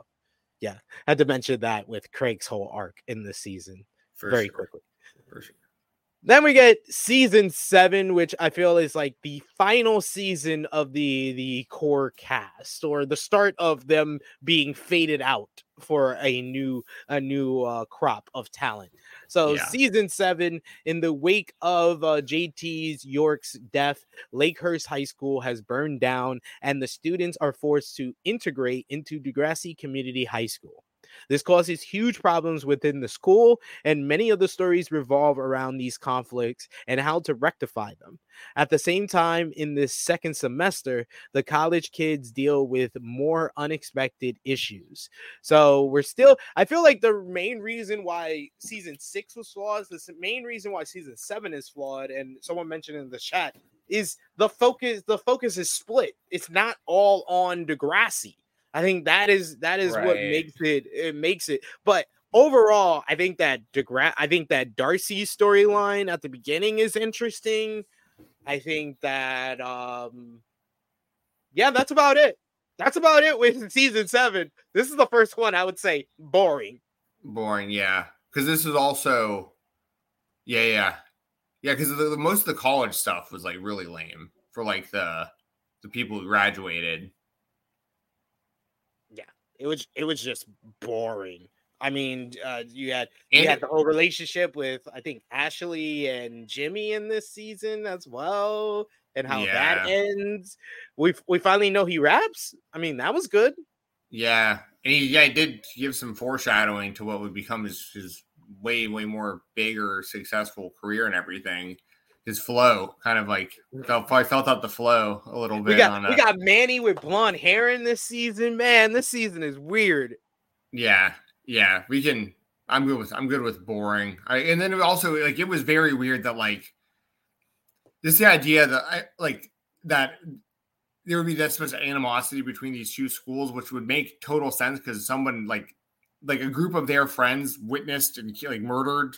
yeah, had to mention that with Craig's whole arc in this season. For very sure. quickly. For sure. Then we get season seven, which I feel is like the final season of the the core cast, or the start of them being faded out for a new a new uh, crop of talent. So yeah. season seven, in the wake of uh, JT's York's death, Lakehurst High School has burned down, and the students are forced to integrate into Degrassi Community High School. This causes huge problems within the school, and many of the stories revolve around these conflicts and how to rectify them. At the same time, in this second semester, the college kids deal with more unexpected issues. So we're still, I feel like the main reason why season six was flawed, the main reason why season seven is flawed, and someone mentioned in the chat is the focus the focus is split it's not all on degrassi I think that is that is right. what makes it it makes it. But overall, I think that DeGrasse, I think that Darcy's storyline at the beginning is interesting. I think that um yeah, that's about it. That's about it with season seven. This is the first one I would say boring. Boring, yeah. Because this is also yeah, yeah. Yeah, because the, the, most of the college stuff was like really lame for like the the people who graduated it was it was just boring. I mean, uh, you had you and had the whole relationship with I think Ashley and Jimmy in this season as well, and how yeah. that ends. We we finally know he raps. I mean, that was good. Yeah, and he yeah he did give some foreshadowing to what would become his his way way more bigger successful career and everything his flow, kind of like felt I felt out the flow a little bit. We got a, we got Manny with blonde hair in this season. Man, this season is weird. Yeah, yeah, we can. I'm good with I'm good with boring. I, and then also like it was very weird that like this the idea that I like that there would be that much animosity between these two schools, which would make total sense because someone like like a group of their friends witnessed and like murdered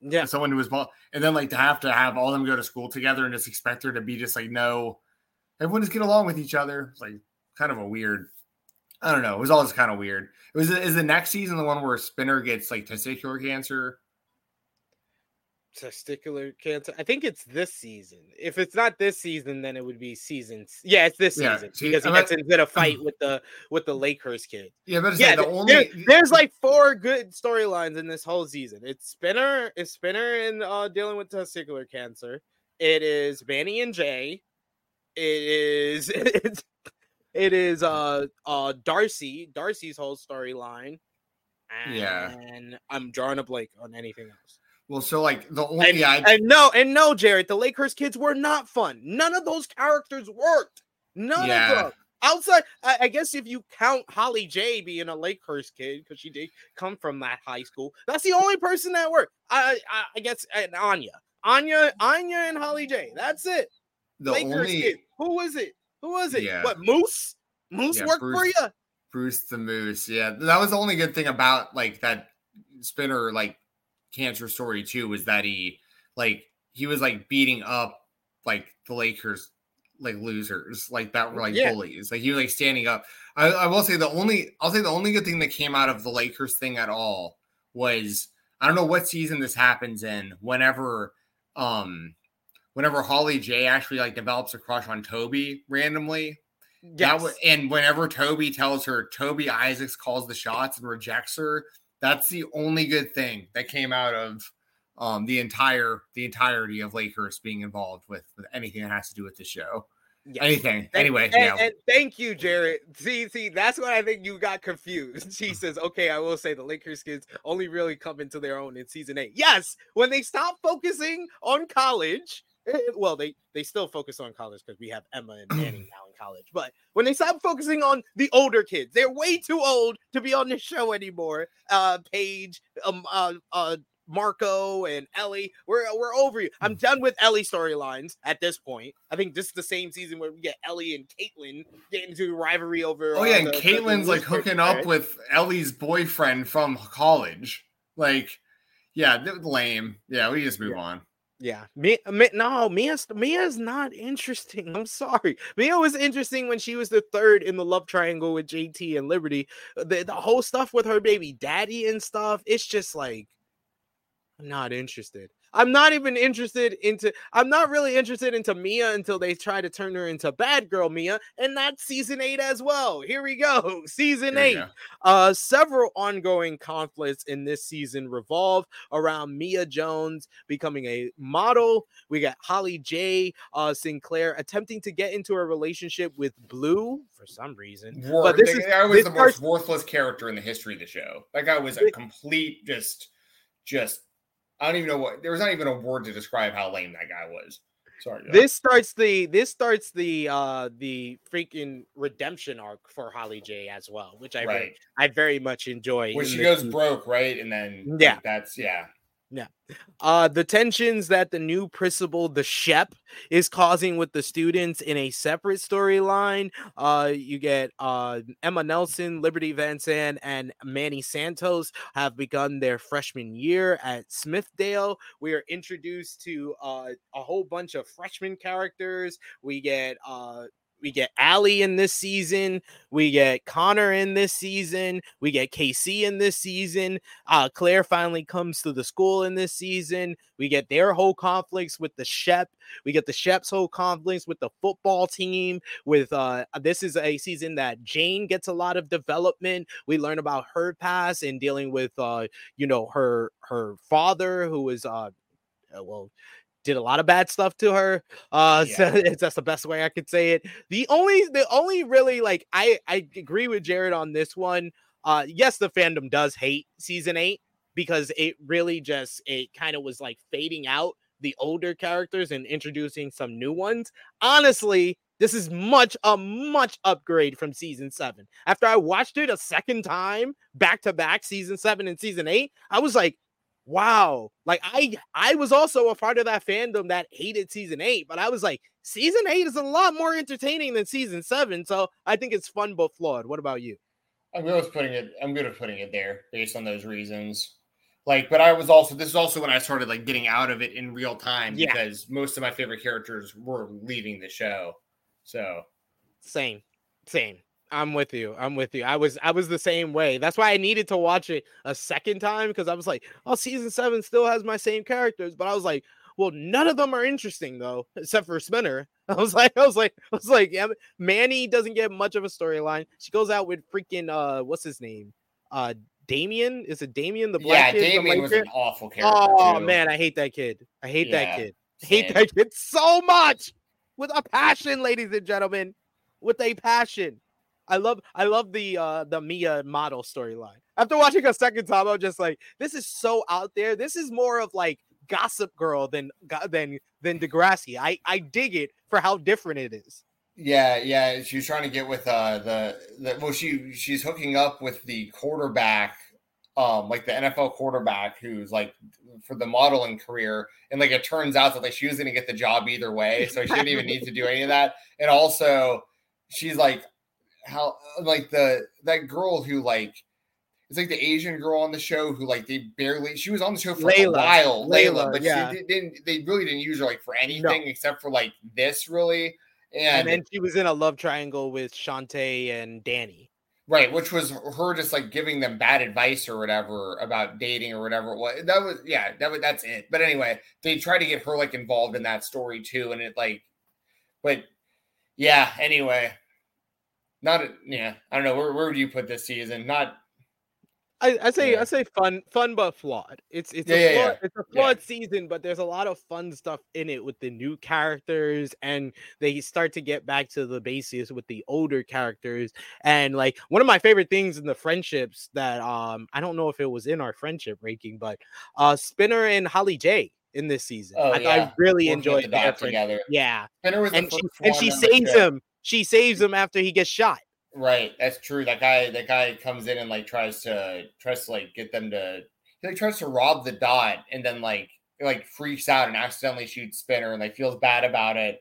yeah, someone who was and then like to have to have all of them go to school together and just expect her to be just like no, everyone just get along with each other. It's like kind of a weird. I don't know. It was all just kind of weird. It was is the next season the one where Spinner gets like testicular cancer testicular cancer. I think it's this season. If it's not this season, then it would be season. Yeah, it's this yeah, season see, because he gets into a fight with the with the Lakehurst kid. Yeah, but yeah, the only there's like four good storylines in this whole season. It's Spinner, it's Spinner and uh, dealing with testicular cancer. It is Manny and Jay. It is it's, it is uh uh Darcy, Darcy's whole storyline. yeah, and I'm drawing a blank on anything else. Well, so like the only and, yeah, and no, and no, Jared, the Lakehurst kids were not fun. None of those characters worked. None yeah. of them. Outside, I, I, guess if you count Holly J being a Lakehurst kid because she did come from that high school, that's the only person that worked. I, I, I guess and Anya, Anya, Anya, and Holly J. That's it. The Lakehurst only... kid. Who was it? Who was it? Yeah. What Moose? Moose yeah, worked Bruce, for you. Bruce the Moose. Yeah, that was the only good thing about like that spinner like cancer story too was that he like he was like beating up like the Lakers like losers like that were like yeah. bullies. Like he was like standing up. I, I will say the only I'll say the only good thing that came out of the Lakers thing at all was I don't know what season this happens in whenever um whenever Holly J actually like develops a crush on Toby randomly. Yes. That and whenever Toby tells her Toby Isaacs calls the shots and rejects her, that's the only good thing that came out of um, the entire the entirety of Lakehurst being involved with, with anything that has to do with the show. Anything. Anyway, and, yeah. and thank you, Jared. See, see, that's what I think you got confused. She says, "Okay, I will say the Lakers kids only really come into their own in season eight. Yes, when they stop focusing on college well, they they still focus on college because we have Emma and Manning now in college. But when they stop focusing on the older kids, they're way too old to be on the show anymore. Uh, Paige, um, uh, uh, Marco and Ellie, we're we're over you. I'm done with Ellie storylines at this point. I think this is the same season where we get Ellie and Caitlin getting into rivalry over. Oh yeah, and the, Caitlin's the like hooking up with Ellie's boyfriend from college. Like, yeah, lame. Yeah, we just move yeah. on. Yeah, me, no, Mia's Mia's not interesting. I'm sorry. Mia was interesting when she was the third in the love triangle with JT and Liberty. Uh, the, the whole stuff with her baby daddy and stuff, it's just like I'm not interested. I'm not even interested into I'm not really interested into Mia until they try to turn her into bad girl Mia, and that's season eight as well. Here we go. Season eight. Uh several ongoing conflicts in this season revolve around Mia Jones becoming a model. We got Holly J uh Sinclair attempting to get into a relationship with Blue for some reason. War- but this guy was the most worthless character in the history of the show. That guy was a complete just just I don't even know what there was not even a word to describe how lame that guy was. Sorry. This starts the this starts the uh the freaking redemption arc for Holly J as well, which I right. very, I very much enjoy. When she goes season. broke, right? And then yeah, that's yeah. Yeah. Uh, the tensions that the new principal, the Shep, is causing with the students in a separate storyline. Uh, you get uh, Emma Nelson, Liberty Van Zandt, and Manny Santos have begun their freshman year at Smithdale. We are introduced to uh, a whole bunch of freshman characters. We get uh, we get Alli in this season. We get Connor in this season. We get KC in this season. Uh, Claire finally comes to the school in this season. We get their whole conflicts with the Shep. We get the Shep's whole conflicts with the football team. With uh, this is a season that Jane gets a lot of development. We learn about her past and dealing with uh, you know, her her father who is uh, uh well did a lot of bad stuff to her. Uh, yeah. so that's the best way I could say it. The only, the only really like I I agree with Jared on this one. Uh, yes, the fandom does hate season eight because it really just it kind of was like fading out the older characters and introducing some new ones. Honestly, this is much a much upgrade from season seven. After I watched it a second time, back to back, season seven and season eight, I was like, wow. Like i i was also a part of that fandom that hated season eight but i was like season eight is a lot more entertaining than season seven so i think it's fun but flawed. What about you? I'm good with putting it i'm good at putting it there based on those reasons. Like but i was also this is also when i started like getting out of it in real time yeah. because most of my favorite characters were leaving the show so. Same same I'm with you. I'm with you. I was I was the same way. That's why I needed to watch it a second time because I was like, oh, season seven still has my same characters, but I was like, well, none of them are interesting though, except for Spinner. I was like, I was like, I was like, yeah, Manny doesn't get much of a storyline. She goes out with freaking uh, what's his name? Uh, Damien. Is it Damien the black yeah, kid? Damien was kid? an awful character. Oh too. man, I hate that kid. I hate yeah, that kid. I hate that kid so much with a passion, ladies and gentlemen, with a passion. I love I love the uh the Mia model storyline. After watching a second time, I'm just like, this is so out there. This is more of like Gossip Girl than than than Degrassi. I I dig it for how different it is. Yeah, yeah. She's trying to get with uh the, the well, she she's hooking up with the quarterback, um, like the NFL quarterback who's like for the modeling career, and like it turns out that like she was gonna get the job either way, so she didn't even need to do any of that. And also, she's like, how like the that girl who like it's like the Asian girl on the show who like they barely she was on the show for Layla, a while, Layla, Layla but yeah. she didn't they really didn't use her like for anything no. except for like this really. And, and then she was in a love triangle with Chantay and Danny. Right, which was her just like giving them bad advice or whatever about dating or whatever. What that was, yeah, that was that's it. But anyway, they tried to get her like involved in that story too, and it like, but yeah. Anyway, not yeah. I don't know where where would you put this season? Not. I, I say yeah. I say fun fun but flawed. It's it's yeah, a flawed, yeah, it's a flawed season, but there's a lot of fun stuff in it with the new characters, and they start to get back to the basis with the older characters. And like one of my favorite things in the friendships that um I don't know if it was in our friendship ranking, but uh Spinner and Holly J in this season. Oh, I, I really Working enjoyed that together. Yeah, Spinner was and she, and she saves him she saves him after he gets shot. Right, that's true. That guy, that guy comes in and like tries to tries to like get them to he like tries to rob the dot and then like like freaks out and accidentally shoots Spinner and like feels bad about it.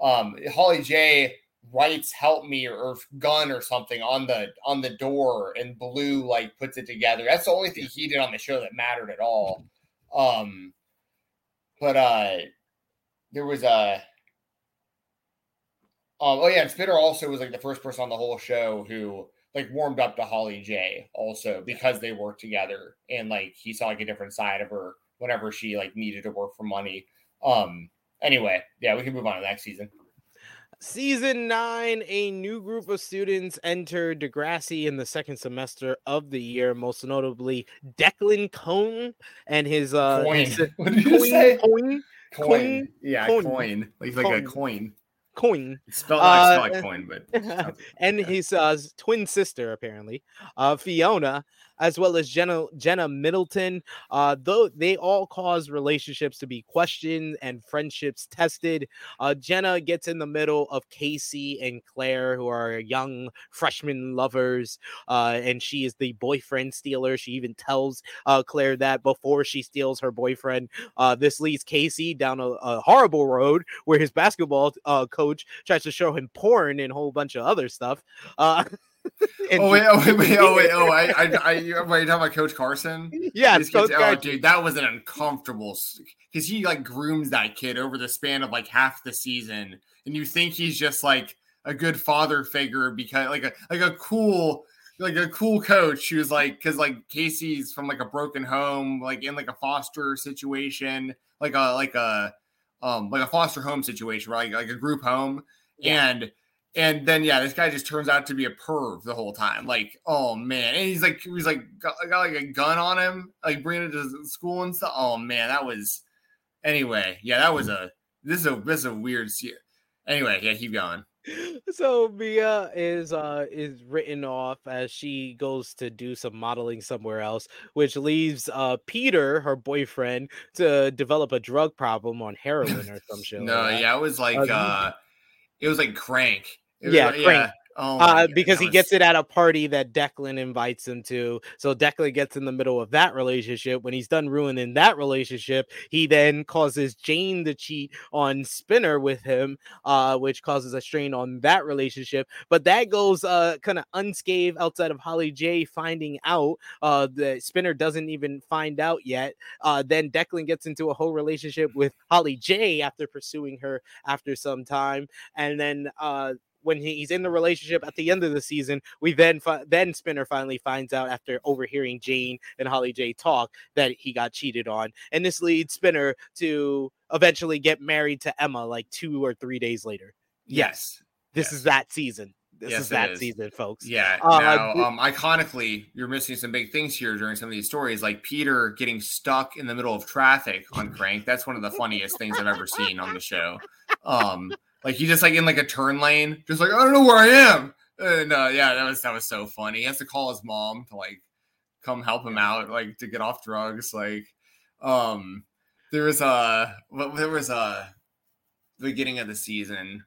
Um, Holly J writes "Help me" or, or "gun" or something on the on the door, and Blue like puts it together. That's the only thing he did on the show that mattered at all. Um, but uh, there was a um, oh yeah, and Spinner also was like the first person on the whole show who like warmed up to Holly J also because they worked together and like he saw like a different side of her whenever she like needed to work for money. Um. Anyway, yeah, we can move on to the next season. Season nine, a new group of students enter Degrassi in the second semester of the year, most notably Declan Cohn and his uh Coin. his- What did you Coin, say? coin, Coin. Coin. Yeah, Coin. coin. Like like a Coin. Coin. It's spelled Uh, like coin, but and his uh, twin sister, apparently, uh, Fiona, as well as Jenna Jenna Middleton. Uh, though they all cause relationships to be questioned and friendships tested. Uh, Jenna gets in the middle of KC and Claire, who are young freshman lovers, uh, and she is the boyfriend stealer. She even tells uh, Claire that before she steals her boyfriend. Uh, this leads KC down a, a horrible road where his basketball uh, coach tries to show him porn and a whole bunch of other stuff. Uh, oh wait, oh wait, wait, oh wait, oh I, I, I wait, you talking about Coach Carson? yeah, This so kid's- oh, dude, that was an uncomfortable because he like grooms that kid over the span of like half the season, and you think he's just like a good father figure because like a like a cool like a cool coach who's like because like Casey's from like a broken home, like in like a foster situation, like a like a um like a foster home situation, right? Like, like a group home, Yeah. and and then yeah, this guy just turns out to be a perv the whole time. Like, oh man, and he's like he's like got, got like a gun on him, like bringing it to school and stuff. Oh man, that was anyway. Yeah, that was a this is a this is a weird. Se- anyway, yeah, keep going. so Mia is uh is written off as she goes to do some modeling somewhere else, which leaves uh Peter, her boyfriend, to develop a drug problem on heroin or some shit. No, like yeah, it was like uh, it was like crank. It was Yeah, like- Crank. Oh, uh, because that he gets it at a party that Declan invites him to. So Declan gets in the middle of that relationship. When he's done ruining that relationship, he then causes Jane to cheat on Spinner with him, uh, which causes a strain on that relationship. But that goes uh, kind of unscathed outside of Holly J finding out. Uh, the Spinner doesn't even find out yet. Uh, then Declan gets into a whole relationship with Holly J after pursuing her after some time, and then uh when he's in the relationship at the end of the season, we then fi- then Spinner finally finds out after overhearing Jane and Holly J talk that he got cheated on, and this leads Spinner to eventually get married to Emma like two or three days later. yes, This Yes. is that season. This Yes, is that is. season, folks. Yeah. Uh, now, um, iconically, you're missing some big things here during some of these stories, like Peter getting stuck in the middle of traffic on Crank. That's one of the funniest things I've ever seen on the show. Um, like he just like in like a turn lane, just like I don't know where I am. And uh, yeah, that was that was so funny. He has to call his mom to like come help him out, like to get off drugs. Like, um, there was a what there was a beginning of the season.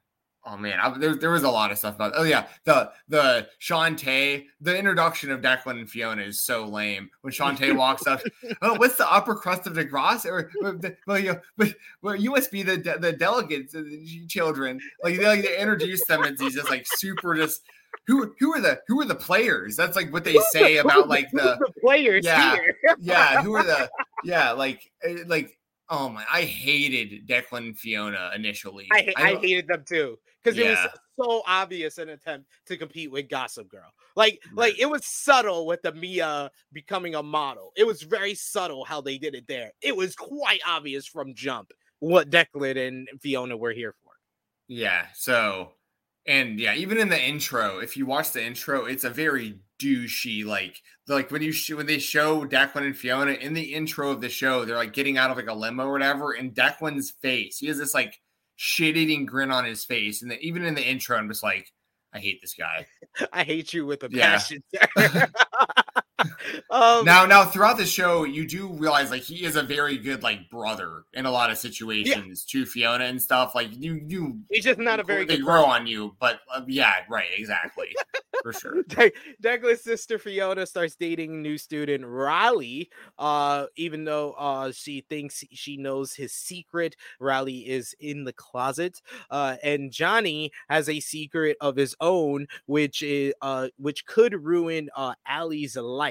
Oh man, I, there, there was a lot of stuff about. Oh yeah, the the Chantay, the introduction of Declan and Fiona is so lame. When Chantay walks up, oh, what's the upper crust of the grass? Or or well, you, but well, you must be the the delegates, uh, the children. Like they, like, they introduce them as these just like super just. Who who are the who are the players? That's like what they say about like the players Yeah. here. yeah, who are the yeah, like eh, like oh my I hated Declan and Fiona initially. I, I don't- hated them too because it was so obvious an attempt to compete with Gossip Girl. Like, like it was subtle with the Mia becoming a model. It was very subtle how they did it there. It was quite obvious from jump what Declan and Fiona were here for. Yeah. So, and yeah, even in the intro, if you watch the intro, it's a very douchey like like when you sh- when they show Declan and Fiona in the intro of the show, they're like getting out of like a limo or whatever, and Declan's face, he has this like shit eating grin on his face, and then even in the intro, I'm just like, I hate this guy. I hate you with a Yeah. passion. um, now now throughout the show you do realize like he is a very good like brother in a lot of situations to fiona and stuff like you you he's just not a very they good grow on you but uh, yeah right exactly for sure De- Declan's sister Fiona starts dating new student Riley. Uh, even though uh she thinks she knows his secret, Riley is in the closet. Uh, and Johnny has a secret of his own, which is uh which could ruin uh Alli's life.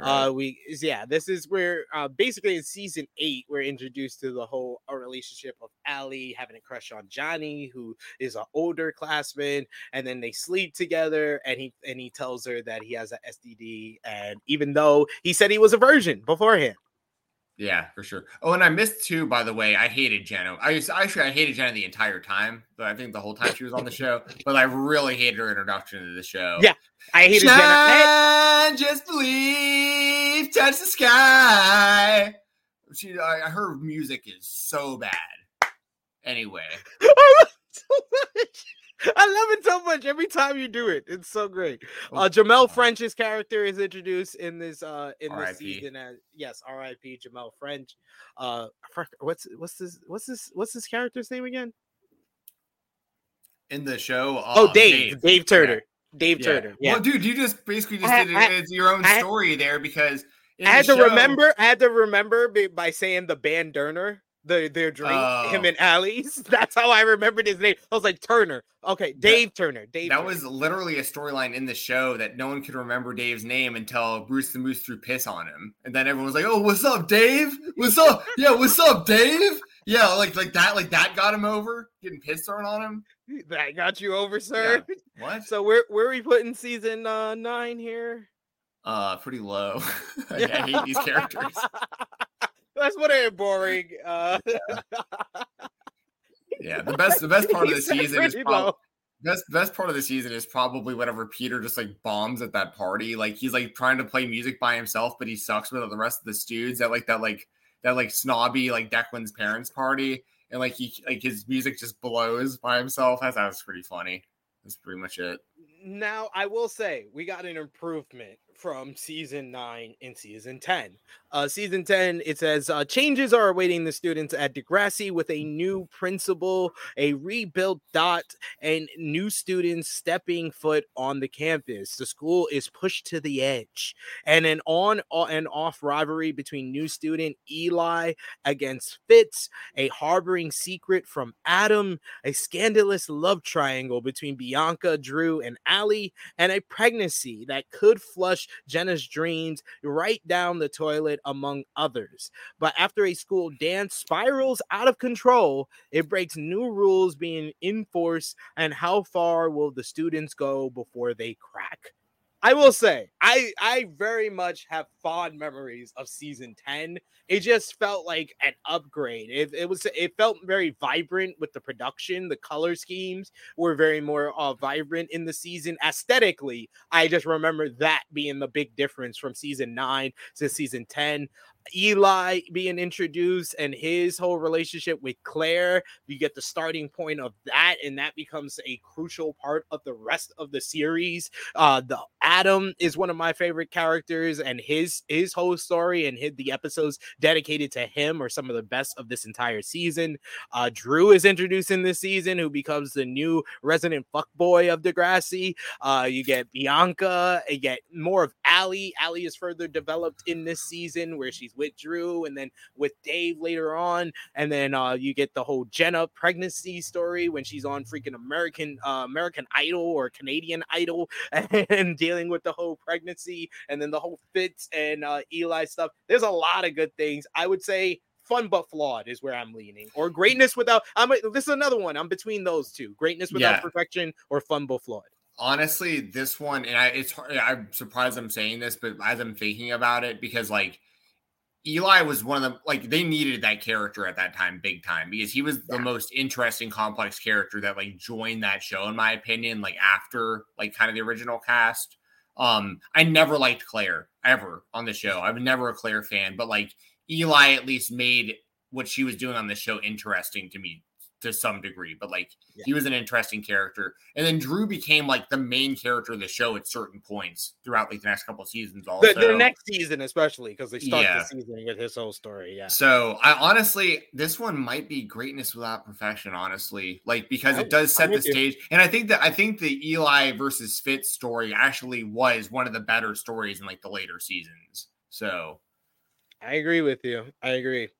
Uh, we yeah, this is where uh basically in season eight we're introduced to the whole uh, relationship of Alli having a crush on Johnny, who is an older classman, and then they sleep together, and he and he tells her that he has a STD, and even though he said he was a virgin beforehand. Yeah, for sure. Oh, and I missed too. By the way, I hated Jenna. I used, actually I hated Jenna the entire time, but I think the whole time she was on the show. But I really hated her introduction to the show. Yeah, I hated Shine, Jenna. Just believe, touch the sky. She, I, her music is so bad. Anyway, I love it so much every time you do it. It's so great. Oh, uh, Jahmil French's character is introduced in this uh in this season as yes, R.I.P. Jahmil French. Uh, what's what's this what's this what's this character's name again? In the show, uh, oh Dave, Dave, Dave Turner, okay. Dave. Turner. Yeah. Well, dude, you just basically just I, did it as your own I, story there because I had to show, remember. I had to remember by saying the band Durner the their drink, uh, him oh. and Alli's. That's how I remembered his name. I was like Turner. Okay, Dave that, Turner. Dave. That Turner. was literally a storyline in the show that no one could remember Dave's name until Bruce the Moose threw piss on him, and then everyone was like, "Oh, what's up, Dave? What's up? Yeah, what's up, Dave? Yeah, like like that, like that got him over getting piss thrown on him. That got you over, sir. Yeah. What? So where where are we putting season uh, nine here? Uh, pretty low. I, I hate these characters. That's what ain't boring. Uh, yeah, the best the best part of the season is probably best best part of the season is probably whenever Peter just like bombs at that party. Like he's like trying to play music by himself, but he sucks with the rest of the studs at like that like that like snobby like Declan's parents party, and like he like his music just blows by himself. That's that was pretty funny. That's pretty much it. Now I will say we got an improvement from season nine and season 10. Uh, season 10, it says uh, changes are awaiting the students at Degrassi with a new principal, a rebuilt dot, and new students stepping foot on the campus. The school is pushed to the edge, and an on and off rivalry between new student Eli against Fitz, a harboring secret from Adam, a scandalous love triangle between Bianca, Drew, and Alli, and a pregnancy that could flush Jenna's dreams right down the toilet, among others. But after a school dance spirals out of control, it breaks new rules being enforced. And how far will the students go before they crack? I will say, I I very much have fond memories of season 10. It just felt like an upgrade. It, it was it felt very vibrant with the production. The color schemes were very more uh, vibrant in the season. Aesthetically, I just remember that being the big difference from season 9 to season 10. Eli being introduced and his whole relationship with Claire, you get the starting point of that, and that becomes a crucial part of the rest of the series. Uh, the Adam is one of my favorite characters, and his his whole story and his, the episodes dedicated to him are some of the best of this entire season. Uh, Drew is introduced in this season, who becomes the new resident fuckboy of Degrassi. Uh, you get Bianca, you get more of Alli. Alli is further developed in this season, where she's with Drew and then with Dave later on. And then uh, you get the whole Jenna pregnancy story when she's on freaking American uh, American Idol or Canadian Idol and dealing with the whole pregnancy and then the whole Fitz and uh, Eli stuff. There's a lot of good things. I would say fun but flawed is where I'm leaning, or greatness without. I'm. This is another one. I'm between those two: greatness without yeah. perfection or fun but flawed. Honestly, this one, and I, it's. I'm surprised I'm saying this, but as I'm thinking about it, because like Eli was one of the like they needed that character at that time big time because he was yeah. the most interesting complex character that like joined that show in my opinion like after like kind of the original cast. Um I never liked Claire ever on the show. I was never a Claire fan, but like Eli at least made what she was doing on the show interesting to me to some degree, but like yeah. he was an interesting character. And then Drew became like the main character of the show at certain points throughout like the next couple seasons. Also, the, the, next season, especially because they start yeah. the season with his whole story. Yeah. So I honestly, this one might be greatness without perfection. Honestly, like because it does set the stage, you. and I think that I think the Eli versus Fitz story actually was one of the better stories in like the later seasons. So. I agree with you. I agree.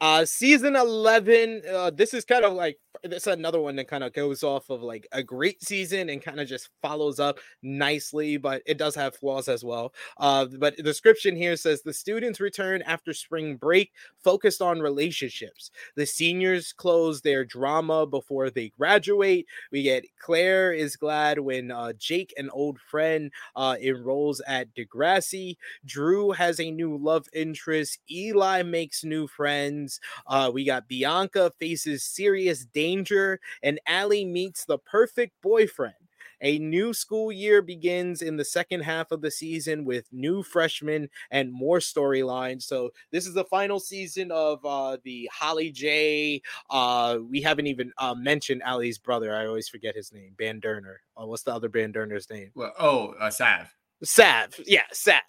Uh, season 11, uh, this is kind of like that's another one that kind of goes off of like a great season and kind of just follows up nicely, but it does have flaws as well. Uh, but the description here says the students return after spring break, focused on relationships. The seniors close their drama before they graduate. We get Claire is glad when uh, Jake, an old friend, uh, enrolls at Degrassi. Drew has a new love interest. Eli makes new friends. Uh, we got Bianca faces serious danger, and Alli meets the perfect boyfriend. A new school year begins in the second half of the season with new freshmen and more storylines. So this is the final season of uh, the Holly J. Uh, we haven't even uh, mentioned Alli's brother. I always forget his name. Banderner. Oh, what's the other Banderner's name? Well, oh, uh, Sav. Sav. Yeah, Sav.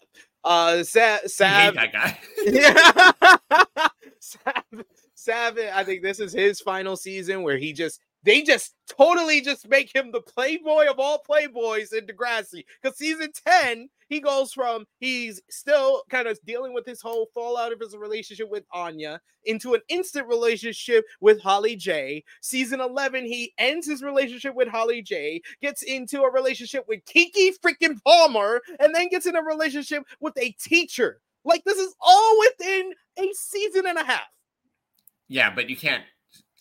Uh, Sav. Sav. that guy. yeah. Sav, Sav, I think this is his final season where he just they just totally just make him the playboy of all playboys in Degrassi. Because season 10, he goes from he's still kind of dealing with his whole fallout of his relationship with Anya into an instant relationship with Holly J. Season 11, he ends his relationship with Holly J, gets into a relationship with Keke freaking Palmer, and then gets in a relationship with a teacher. Like, this is all within a season and a half. Yeah, but you can't.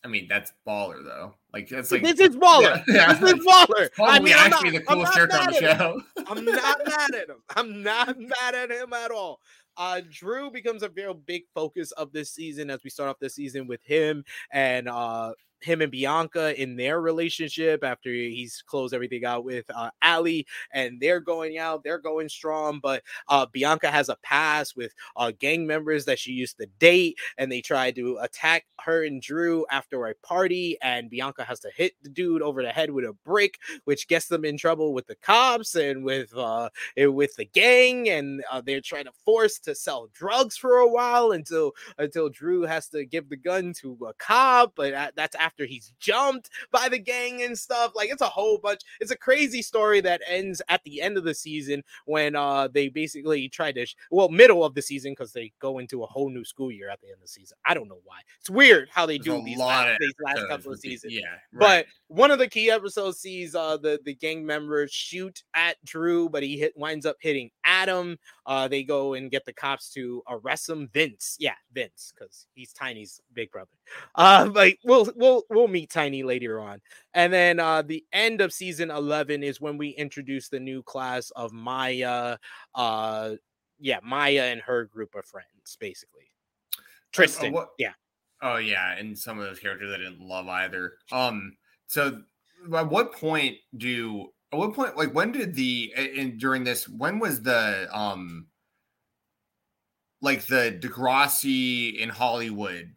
I mean, that's baller though. Like that's like this is Waller. Yeah, this is baller. Probably I mean, actually not, the coolest on the show. I'm not mad at him. I'm not mad at him at all. Uh, Drew becomes a very big focus of this season as we start off this season with him and uh him and Bianca in their relationship after he's closed everything out with uh, Alli and they're going out, they're going strong. But uh, Bianca has a past with uh, gang members that she used to date, and they try to attack her and Drew after a party. And Bianca has to hit the dude over the head with a brick, which gets them in trouble with the cops and with uh, eh, with the gang. And uh, they're trying to force to sell drugs for a while until until Drew has to give the gun to a cop. But that's after after he's jumped by the gang and stuff. Like it's a whole bunch. It's a crazy story that ends at the end of the season when uh they basically try to sh- well middle of the season because they go into a whole new school year at the end of the season. I don't know why. It's weird how they There's do these last, these last couple of seasons. Yeah, right. but one of the key episodes sees uh the the gang members shoot at Drew, but he hit winds up hitting Adam. Uh, they go and get the cops to arrest him. Vince, yeah, Vince, because he's Tiny's big brother. Uh, but we'll we'll we'll meet Tiny later on. And then uh, the end of season 11 is when we introduce the new class of Maya. Uh, yeah, Maya and her group of friends, basically. Tristan. Uh, yeah. Oh yeah, and some of those characters I didn't love either. Um, so at what point do at what point like when did the in during this when was the um like the Degrassi in Hollywood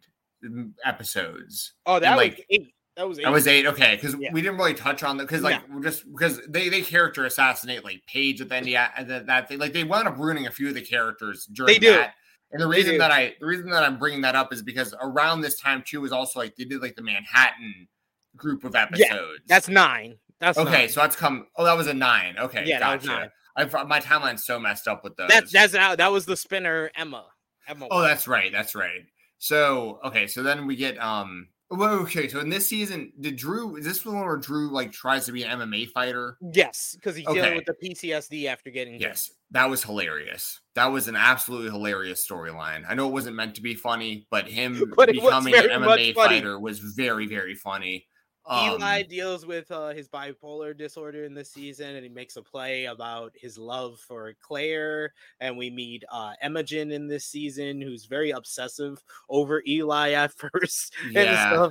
episodes. Oh, that like, was eight. That was eight. That was eight. Okay, because yeah. we didn't really touch on that because like yeah. just because they they character assassinate like Paige at the end yeah that, that thing like they wound up ruining a few of the characters during they do. that. And the reason that I the reason that I'm bringing that up is because around this time too was also like they did like the Manhattan group of episodes. Yeah, that's nine. That's okay. Nine. So that's come. Oh, that was a nine. Okay, yeah, gotcha. that was nine. I my timeline's so messed up with those. That's that's how that was the spinner Emma. Emma. Oh, that's right. That's right. So okay, so then we get um well, okay, so in this season, did Drew is this one where Drew like tries to be an MMA fighter? Yes, because he's okay. dealing with the PTSD after getting yes. That was hilarious. That was an absolutely hilarious storyline. I know it wasn't meant to be funny, but him but becoming an MMA fighter was very, very funny. Um, Eli deals with uh, his bipolar disorder in this season, and he makes a play about his love for Claire. And we meet uh, Imogen in this season, who's very obsessive over Eli at first. Yeah,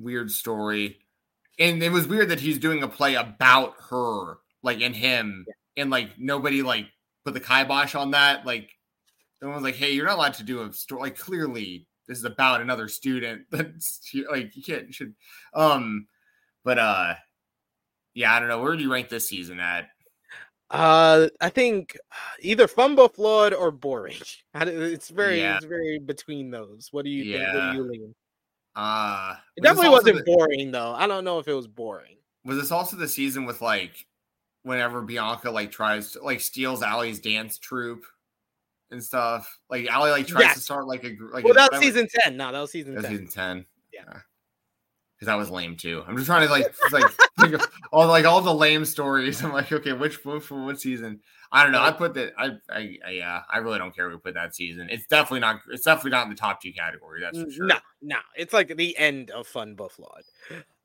weird story. And it was weird that he's doing a play about her, like in him, yeah. and like nobody like put the kibosh on that. Like, no one's like, "Hey, you're not allowed to do a story." Like, clearly, this is about another student. That's like you can't you should um but uh yeah i don't know where do you rank this season at? Uh i think either fumble flawed or boring it's very yeah. it's very between those. What do you yeah. think what do you lean? Uh it definitely wasn't the, boring though. I don't know if it was boring was this also the season with like whenever bianca like tries to like steals Alli's dance troupe and stuff. Like Alli like tries yes. to start like a like. Well, that was season ten. No, that was season. That 10. season ten. Yeah. because that was lame too. I'm just trying to like like think of all like all the lame stories. I'm like, okay, which which what season? I don't know. I put that. I, I, I yeah. I really don't care who put that season. It's definitely not. It's definitely not in the top two category. That's for sure. No, no. It's like the end of Fun But Flawed.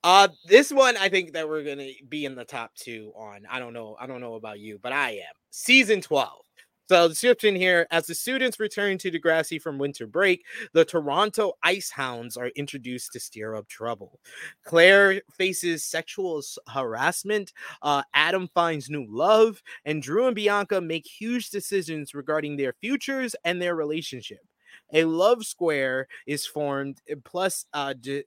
Uh, this one I think that we're gonna be in the top two on. I don't know. I don't know about you, but I am. Season twelve. So description here: as the students return to Degrassi from winter break, the Toronto Ice Hounds are introduced to stir up trouble. Claire faces sexual harassment. Uh, Adam finds new love, and Drew and Bianca make huge decisions regarding their futures and their relationship a love square is formed eh, plus uh, de-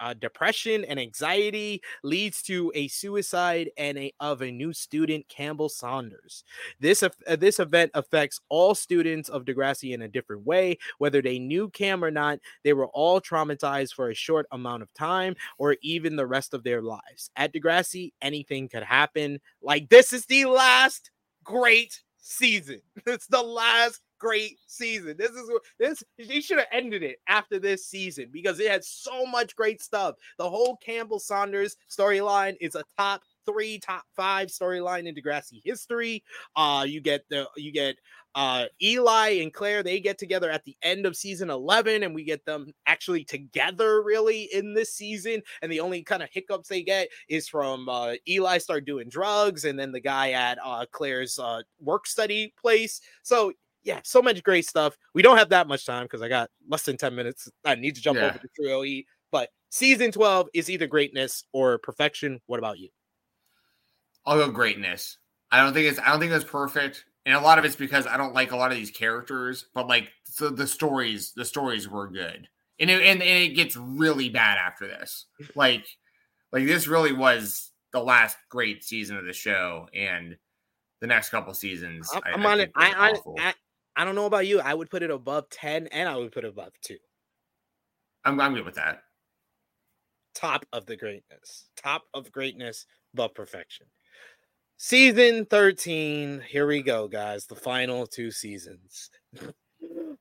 uh, depression and anxiety leads to a suicide and a of a new student campbell saunders. This uh, this event affects all students of degrassi in a different way whether they knew cam or not they were all traumatized for a short amount of time or even the rest of their lives. At degrassi anything could happen. Like this is the last great season. It's the last great season. This is this they should have ended it after this season because it had so much great stuff. The whole Campbell Saunders storyline is a top three, top five storyline in Degrassi history. Uh, you get the you get uh Eli and Claire, they get together at the end of season 11, and we get them actually together really in this season. And the only kind of hiccups they get is from uh Eli start doing drugs, and then the guy at uh Claire's uh work study place. So yeah, so much great stuff. We don't have that much time because I got less than 10 minutes. I need to jump yeah. over to Trio E. But season 12 is either greatness or perfection. What about you? I'll go greatness. I don't think it's I don't think it's perfect. And a lot of it's because I don't like a lot of these characters, but like so the stories, the stories were good. And it, and, and it gets really bad after this. Like like this really was the last great season of the show and the next couple seasons. I'm, I, on it. I, I, I don't know about you. I would put it above 10 and I would put it above 2. I'm, I'm good with that. Top of the greatness. Top of greatness, but perfection. Season 13. Here we go, guys. The final two seasons.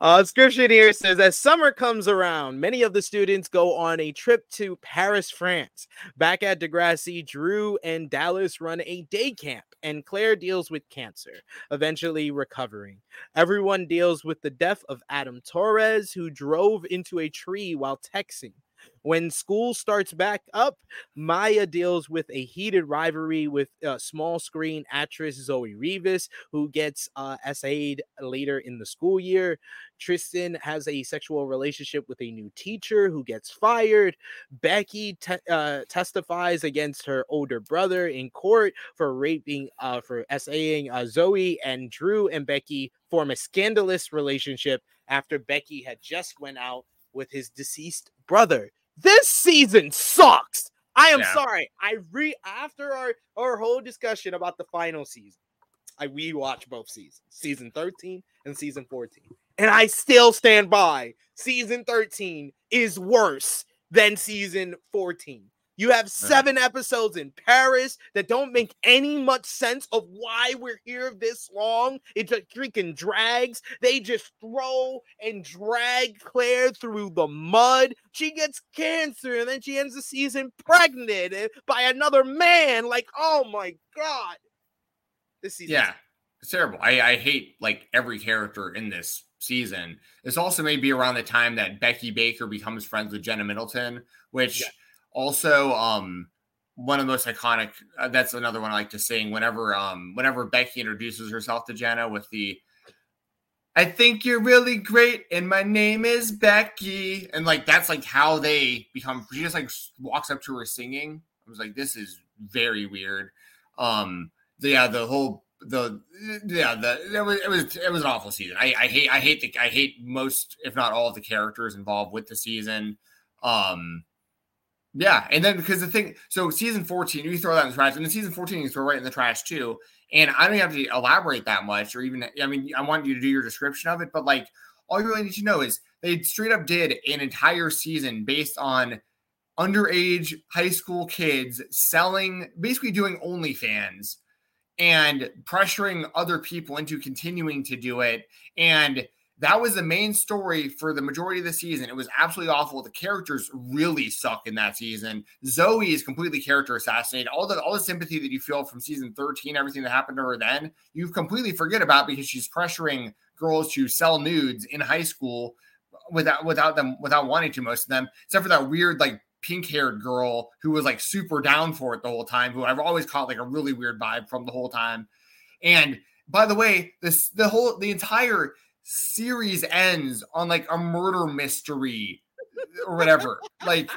Uh, description here says as summer comes around, many of the students go on a trip to Paris, France. Back at Degrassi, Drew and Dallas run a day camp, and Claire deals with cancer, eventually recovering. Everyone deals with the death of Adam Torres, who drove into a tree while texting. When school starts back up, Maya deals with a heated rivalry with uh, small screen actress Zoe Rivas, who gets uh, SA'd later in the school year. Tristan has a sexual relationship with a new teacher who gets fired. Becky te- uh, testifies against her older brother in court for raping, uh, for essaying uh, Zoe, and Drew and Becky form a scandalous relationship after Becky had just went out with his deceased brother. This season sucks. I am yeah. sorry. I re after our our whole discussion about the final season, I rewatched both seasons, season 13 and season 14. And I still stand by season 13 is worse than season 14. You have seven right. episodes in Paris that don't make any much sense of why we're here this long. It just freaking drags. They just throw and drag Claire through the mud. She gets cancer and then she ends the season pregnant eh, by another man. Like, oh my god. This season. Yeah. It's terrible. I, I hate like every character in this season. This also may be around the time that Becky Baker becomes friends with Jenna Middleton, which yeah also, um, one of the most iconic. Uh, that's another one I like to sing. Whenever, um, whenever Becky introduces herself to Jenna with the, "I think you're really great, and my name is Becky," and like that's like how they become. She just like walks up to her singing. I was like, "This is very weird." Um, the, yeah, the whole the yeah the it was it was it was an awful season. I, I hate I hate the I hate most if not all of the characters involved with the season. Um, yeah, and then because the thing, so season 14, you throw that in the trash, and then season 14, you throw right in the trash too. And I don't have to elaborate that much, or even, I mean, I want you to do your description of it, but like, all you really need to know is they straight up did an entire season based on underage high school kids selling, basically doing OnlyFans and pressuring other people into continuing to do it. And that was the main story for the majority of the season. It was absolutely awful. The characters really suck in that season. Zoe is completely character assassinated. All the all the sympathy that you feel from season 13, everything that happened to her then, you completely forget about because she's pressuring girls to sell nudes in high school without without them without wanting to most of them, except for that weird like pink haired girl who was like super down for it the whole time, who I've always caught like a really weird vibe from the whole time. And by the way, this the whole the entire series ends on like a murder mystery or whatever. like,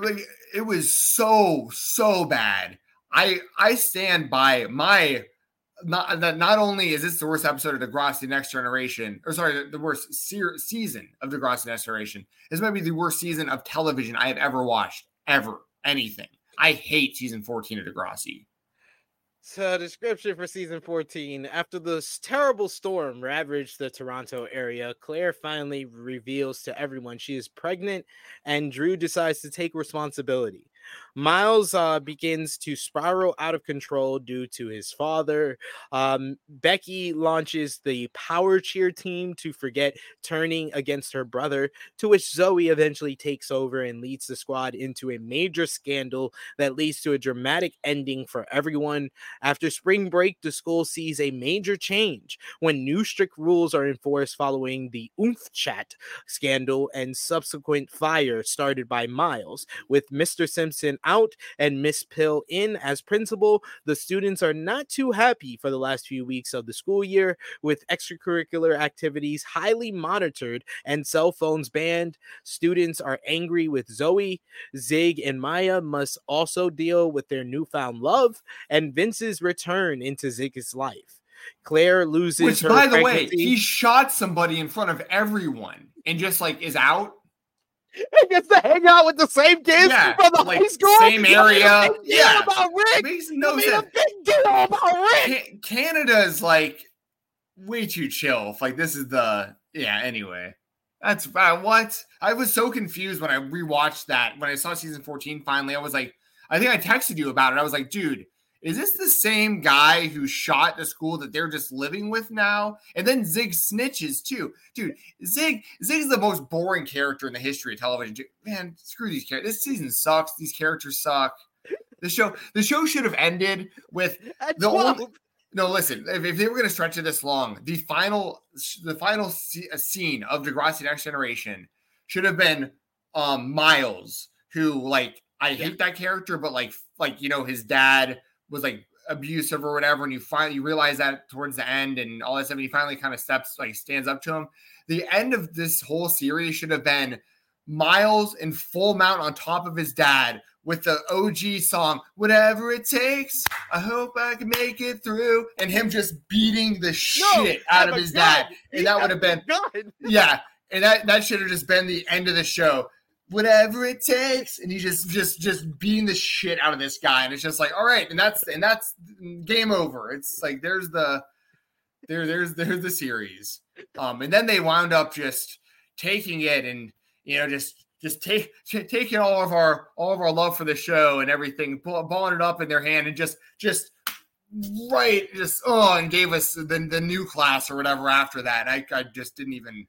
like it was so so bad. I I stand by my not that not only is this the worst episode of Degrassi Next Generation, or sorry, the worst se- season of Degrassi Next Generation. This might be the worst season of television I have ever watched, ever, anything. I hate season 14 of Degrassi. So, description for season 14. After this terrible storm ravaged the Toronto area, Claire finally reveals to everyone she is pregnant, and Drew decides to take responsibility. Miles uh, begins to spiral out of control due to his father. Um, Becky launches the power cheer team to forget turning against her brother, to which Zoe eventually takes over and leads the squad into a major scandal that leads to a dramatic ending for everyone. After spring break, the school sees a major change when new strict rules are enforced following the Oomph Chat scandal and subsequent fire started by Miles, with Mr. Simpson out and Miss Pill in as principal. The students are not too happy for the last few weeks of the school year, with extracurricular activities highly monitored and cell phones banned. Students are angry with Zoe. Zig and Maya must also deal with their newfound love and Vince's return into Zig's life. Claire loses. Which, by the pregnancy. way, he shot somebody in front of everyone and just like is out and gets to hang out with the same kids yeah, from the like, high school. Same area. Yeah. About Rick. Makes no made sense. a big deal about Rick. Canada's like way too chill. Like this is the yeah. Anyway, that's uh, what I was so confused when I rewatched that when I saw season fourteen. Finally, I was like, I think I texted you about it. I was like, dude is this the same guy who shot the school that they're just living with now? And then Zig snitches too. Dude, Zig Zig's the most boring character in the history of television. Man, screw these characters. This season sucks. These characters suck. The show the show should have ended with At the 12. only no, listen. If, if, they were going to stretch it this long, the final, the final scene of Degrassi Next Generation should have been um Miles, who like I yeah. hate that character, but like like you know his dad was like abusive or whatever, and you finally you realize that towards the end and all that stuff, and he finally kind of steps like stands up to him. The end of this whole series should have been Miles in full mount on top of his dad with the OG song, Whatever It Takes. I hope I can make it through. And him just beating the shit no, out of his God. dad. And that would have been, yeah. And that, that should have just been the end of the show whatever it takes. And he just just just beating the shit out of this guy. And it's just like all right and that's and that's game over. It's like there's the there there's there's the series. Um and then they wound up just taking it and you know just just take taking all of our all of our love for the show and everything balling it up in their hand and just just right just oh and gave us the, the new class or whatever after that. I, I just didn't even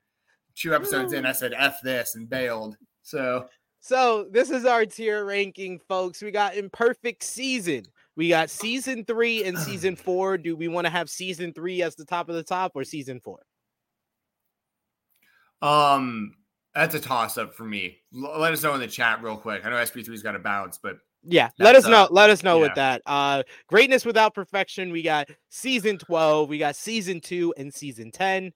two episodes in i said f this and bailed so so this is our tier ranking, folks. We got imperfect season. We got season three and season four. Do we want to have season three as the top of the top or season four? Um, that's a toss up for me. L- let us know in the chat real quick. I know SP3's got a bounce, but yeah, let us know. Uh, let us know yeah. with that. Uh, greatness without perfection. We got season twelve. We got season two and season ten.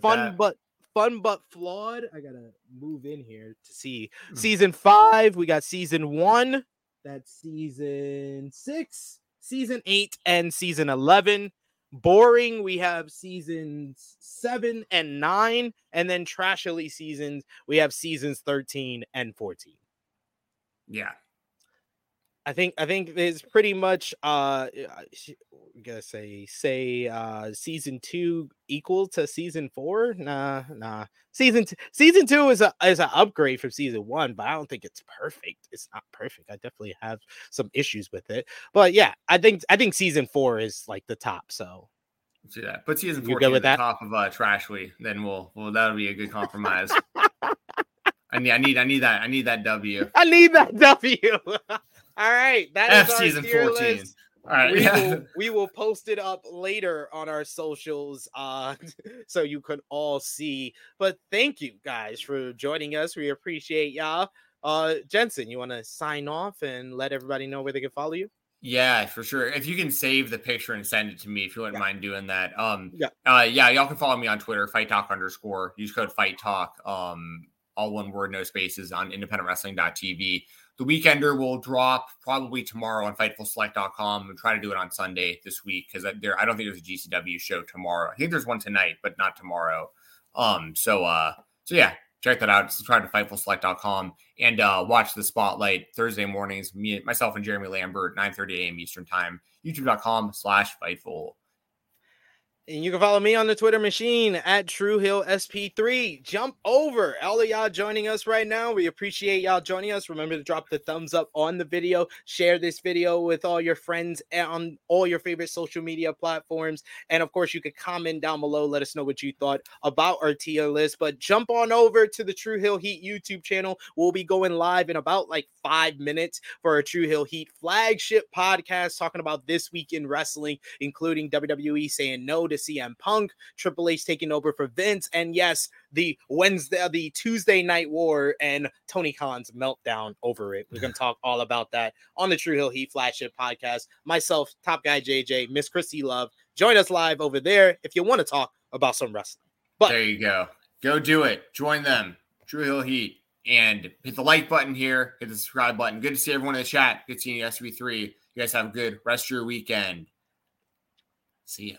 Fun that. but fun but flawed. I gotta move in here to see hmm. season five. We got season one. That's season six, season eight, and season eleven. Boring. We have seasons seven and nine, and then trashily seasons. We have seasons thirteen and fourteen. Yeah, I think I think it's pretty much uh I'm gonna say say uh season two equal to season four. Nah, nah. Season two, season two is a is an upgrade from season one, but I don't think it's perfect. It's not perfect. I definitely have some issues with it. But yeah, I think I think season four is like the top. So Let's do that. Put season 14 at the that? top of uh, Trashly. Then we'll well that'll be a good compromise. I need I need I need that I need that W. I need that W. All right, that F season 14. List. All right, we, yeah. will, we will post it up later on our socials uh, so you can all see. But thank you guys for joining us. We appreciate y'all. Uh, Jensen, you want to sign off and let everybody know where they can follow you? Yeah, for sure. If you can save the picture and send it to me, if you wouldn't yeah. mind doing that. Um, yeah, uh, yeah, y'all can follow me on Twitter, Fight Talk underscore. Use code Fight Talk. Um, all one word, no spaces on independentwrestling.tv. The Weekender will drop probably tomorrow on FightfulSelect.com and try to do it on Sunday this week because there I don't think there's a GCW show tomorrow. I think there's one tonight, but not tomorrow. Um, so uh, so yeah, check that out. Subscribe to FightfulSelect.com and uh, watch the Spotlight Thursday mornings. Me, myself, and Jeremy Lambert, 9:30 a.m. Eastern Time. YouTube.com/slash Fightful. And you can follow me on the Twitter machine at True Heel SP3. Jump over. All of y'all joining us right now. We appreciate y'all joining us. Remember to drop the thumbs up on the video. Share this video with all your friends on all your favorite social media platforms. And of course, you could comment down below. Let us know what you thought about our tier list. But jump on over to the True Heel Heat YouTube channel. We'll be going live in about like five minutes for our True Heel Heat flagship podcast talking about this week in wrestling, including WWE saying no to CM Punk, Triple H taking over for Vince, and yes, the Wednesday, uh, the Tuesday Night War, and Tony Khan's meltdown over it. We're gonna talk all about that on the True Heel Heat flagship podcast. Myself, Top Guy JJ, Miss Christy Love, join us live over there if you want to talk about some wrestling. But there you go, go do it. Join them, True Heel Heat and hit the like button here, hit the subscribe button. Good to see everyone in the chat. Good seeing you, SP3. You guys have a good rest of your weekend. See ya.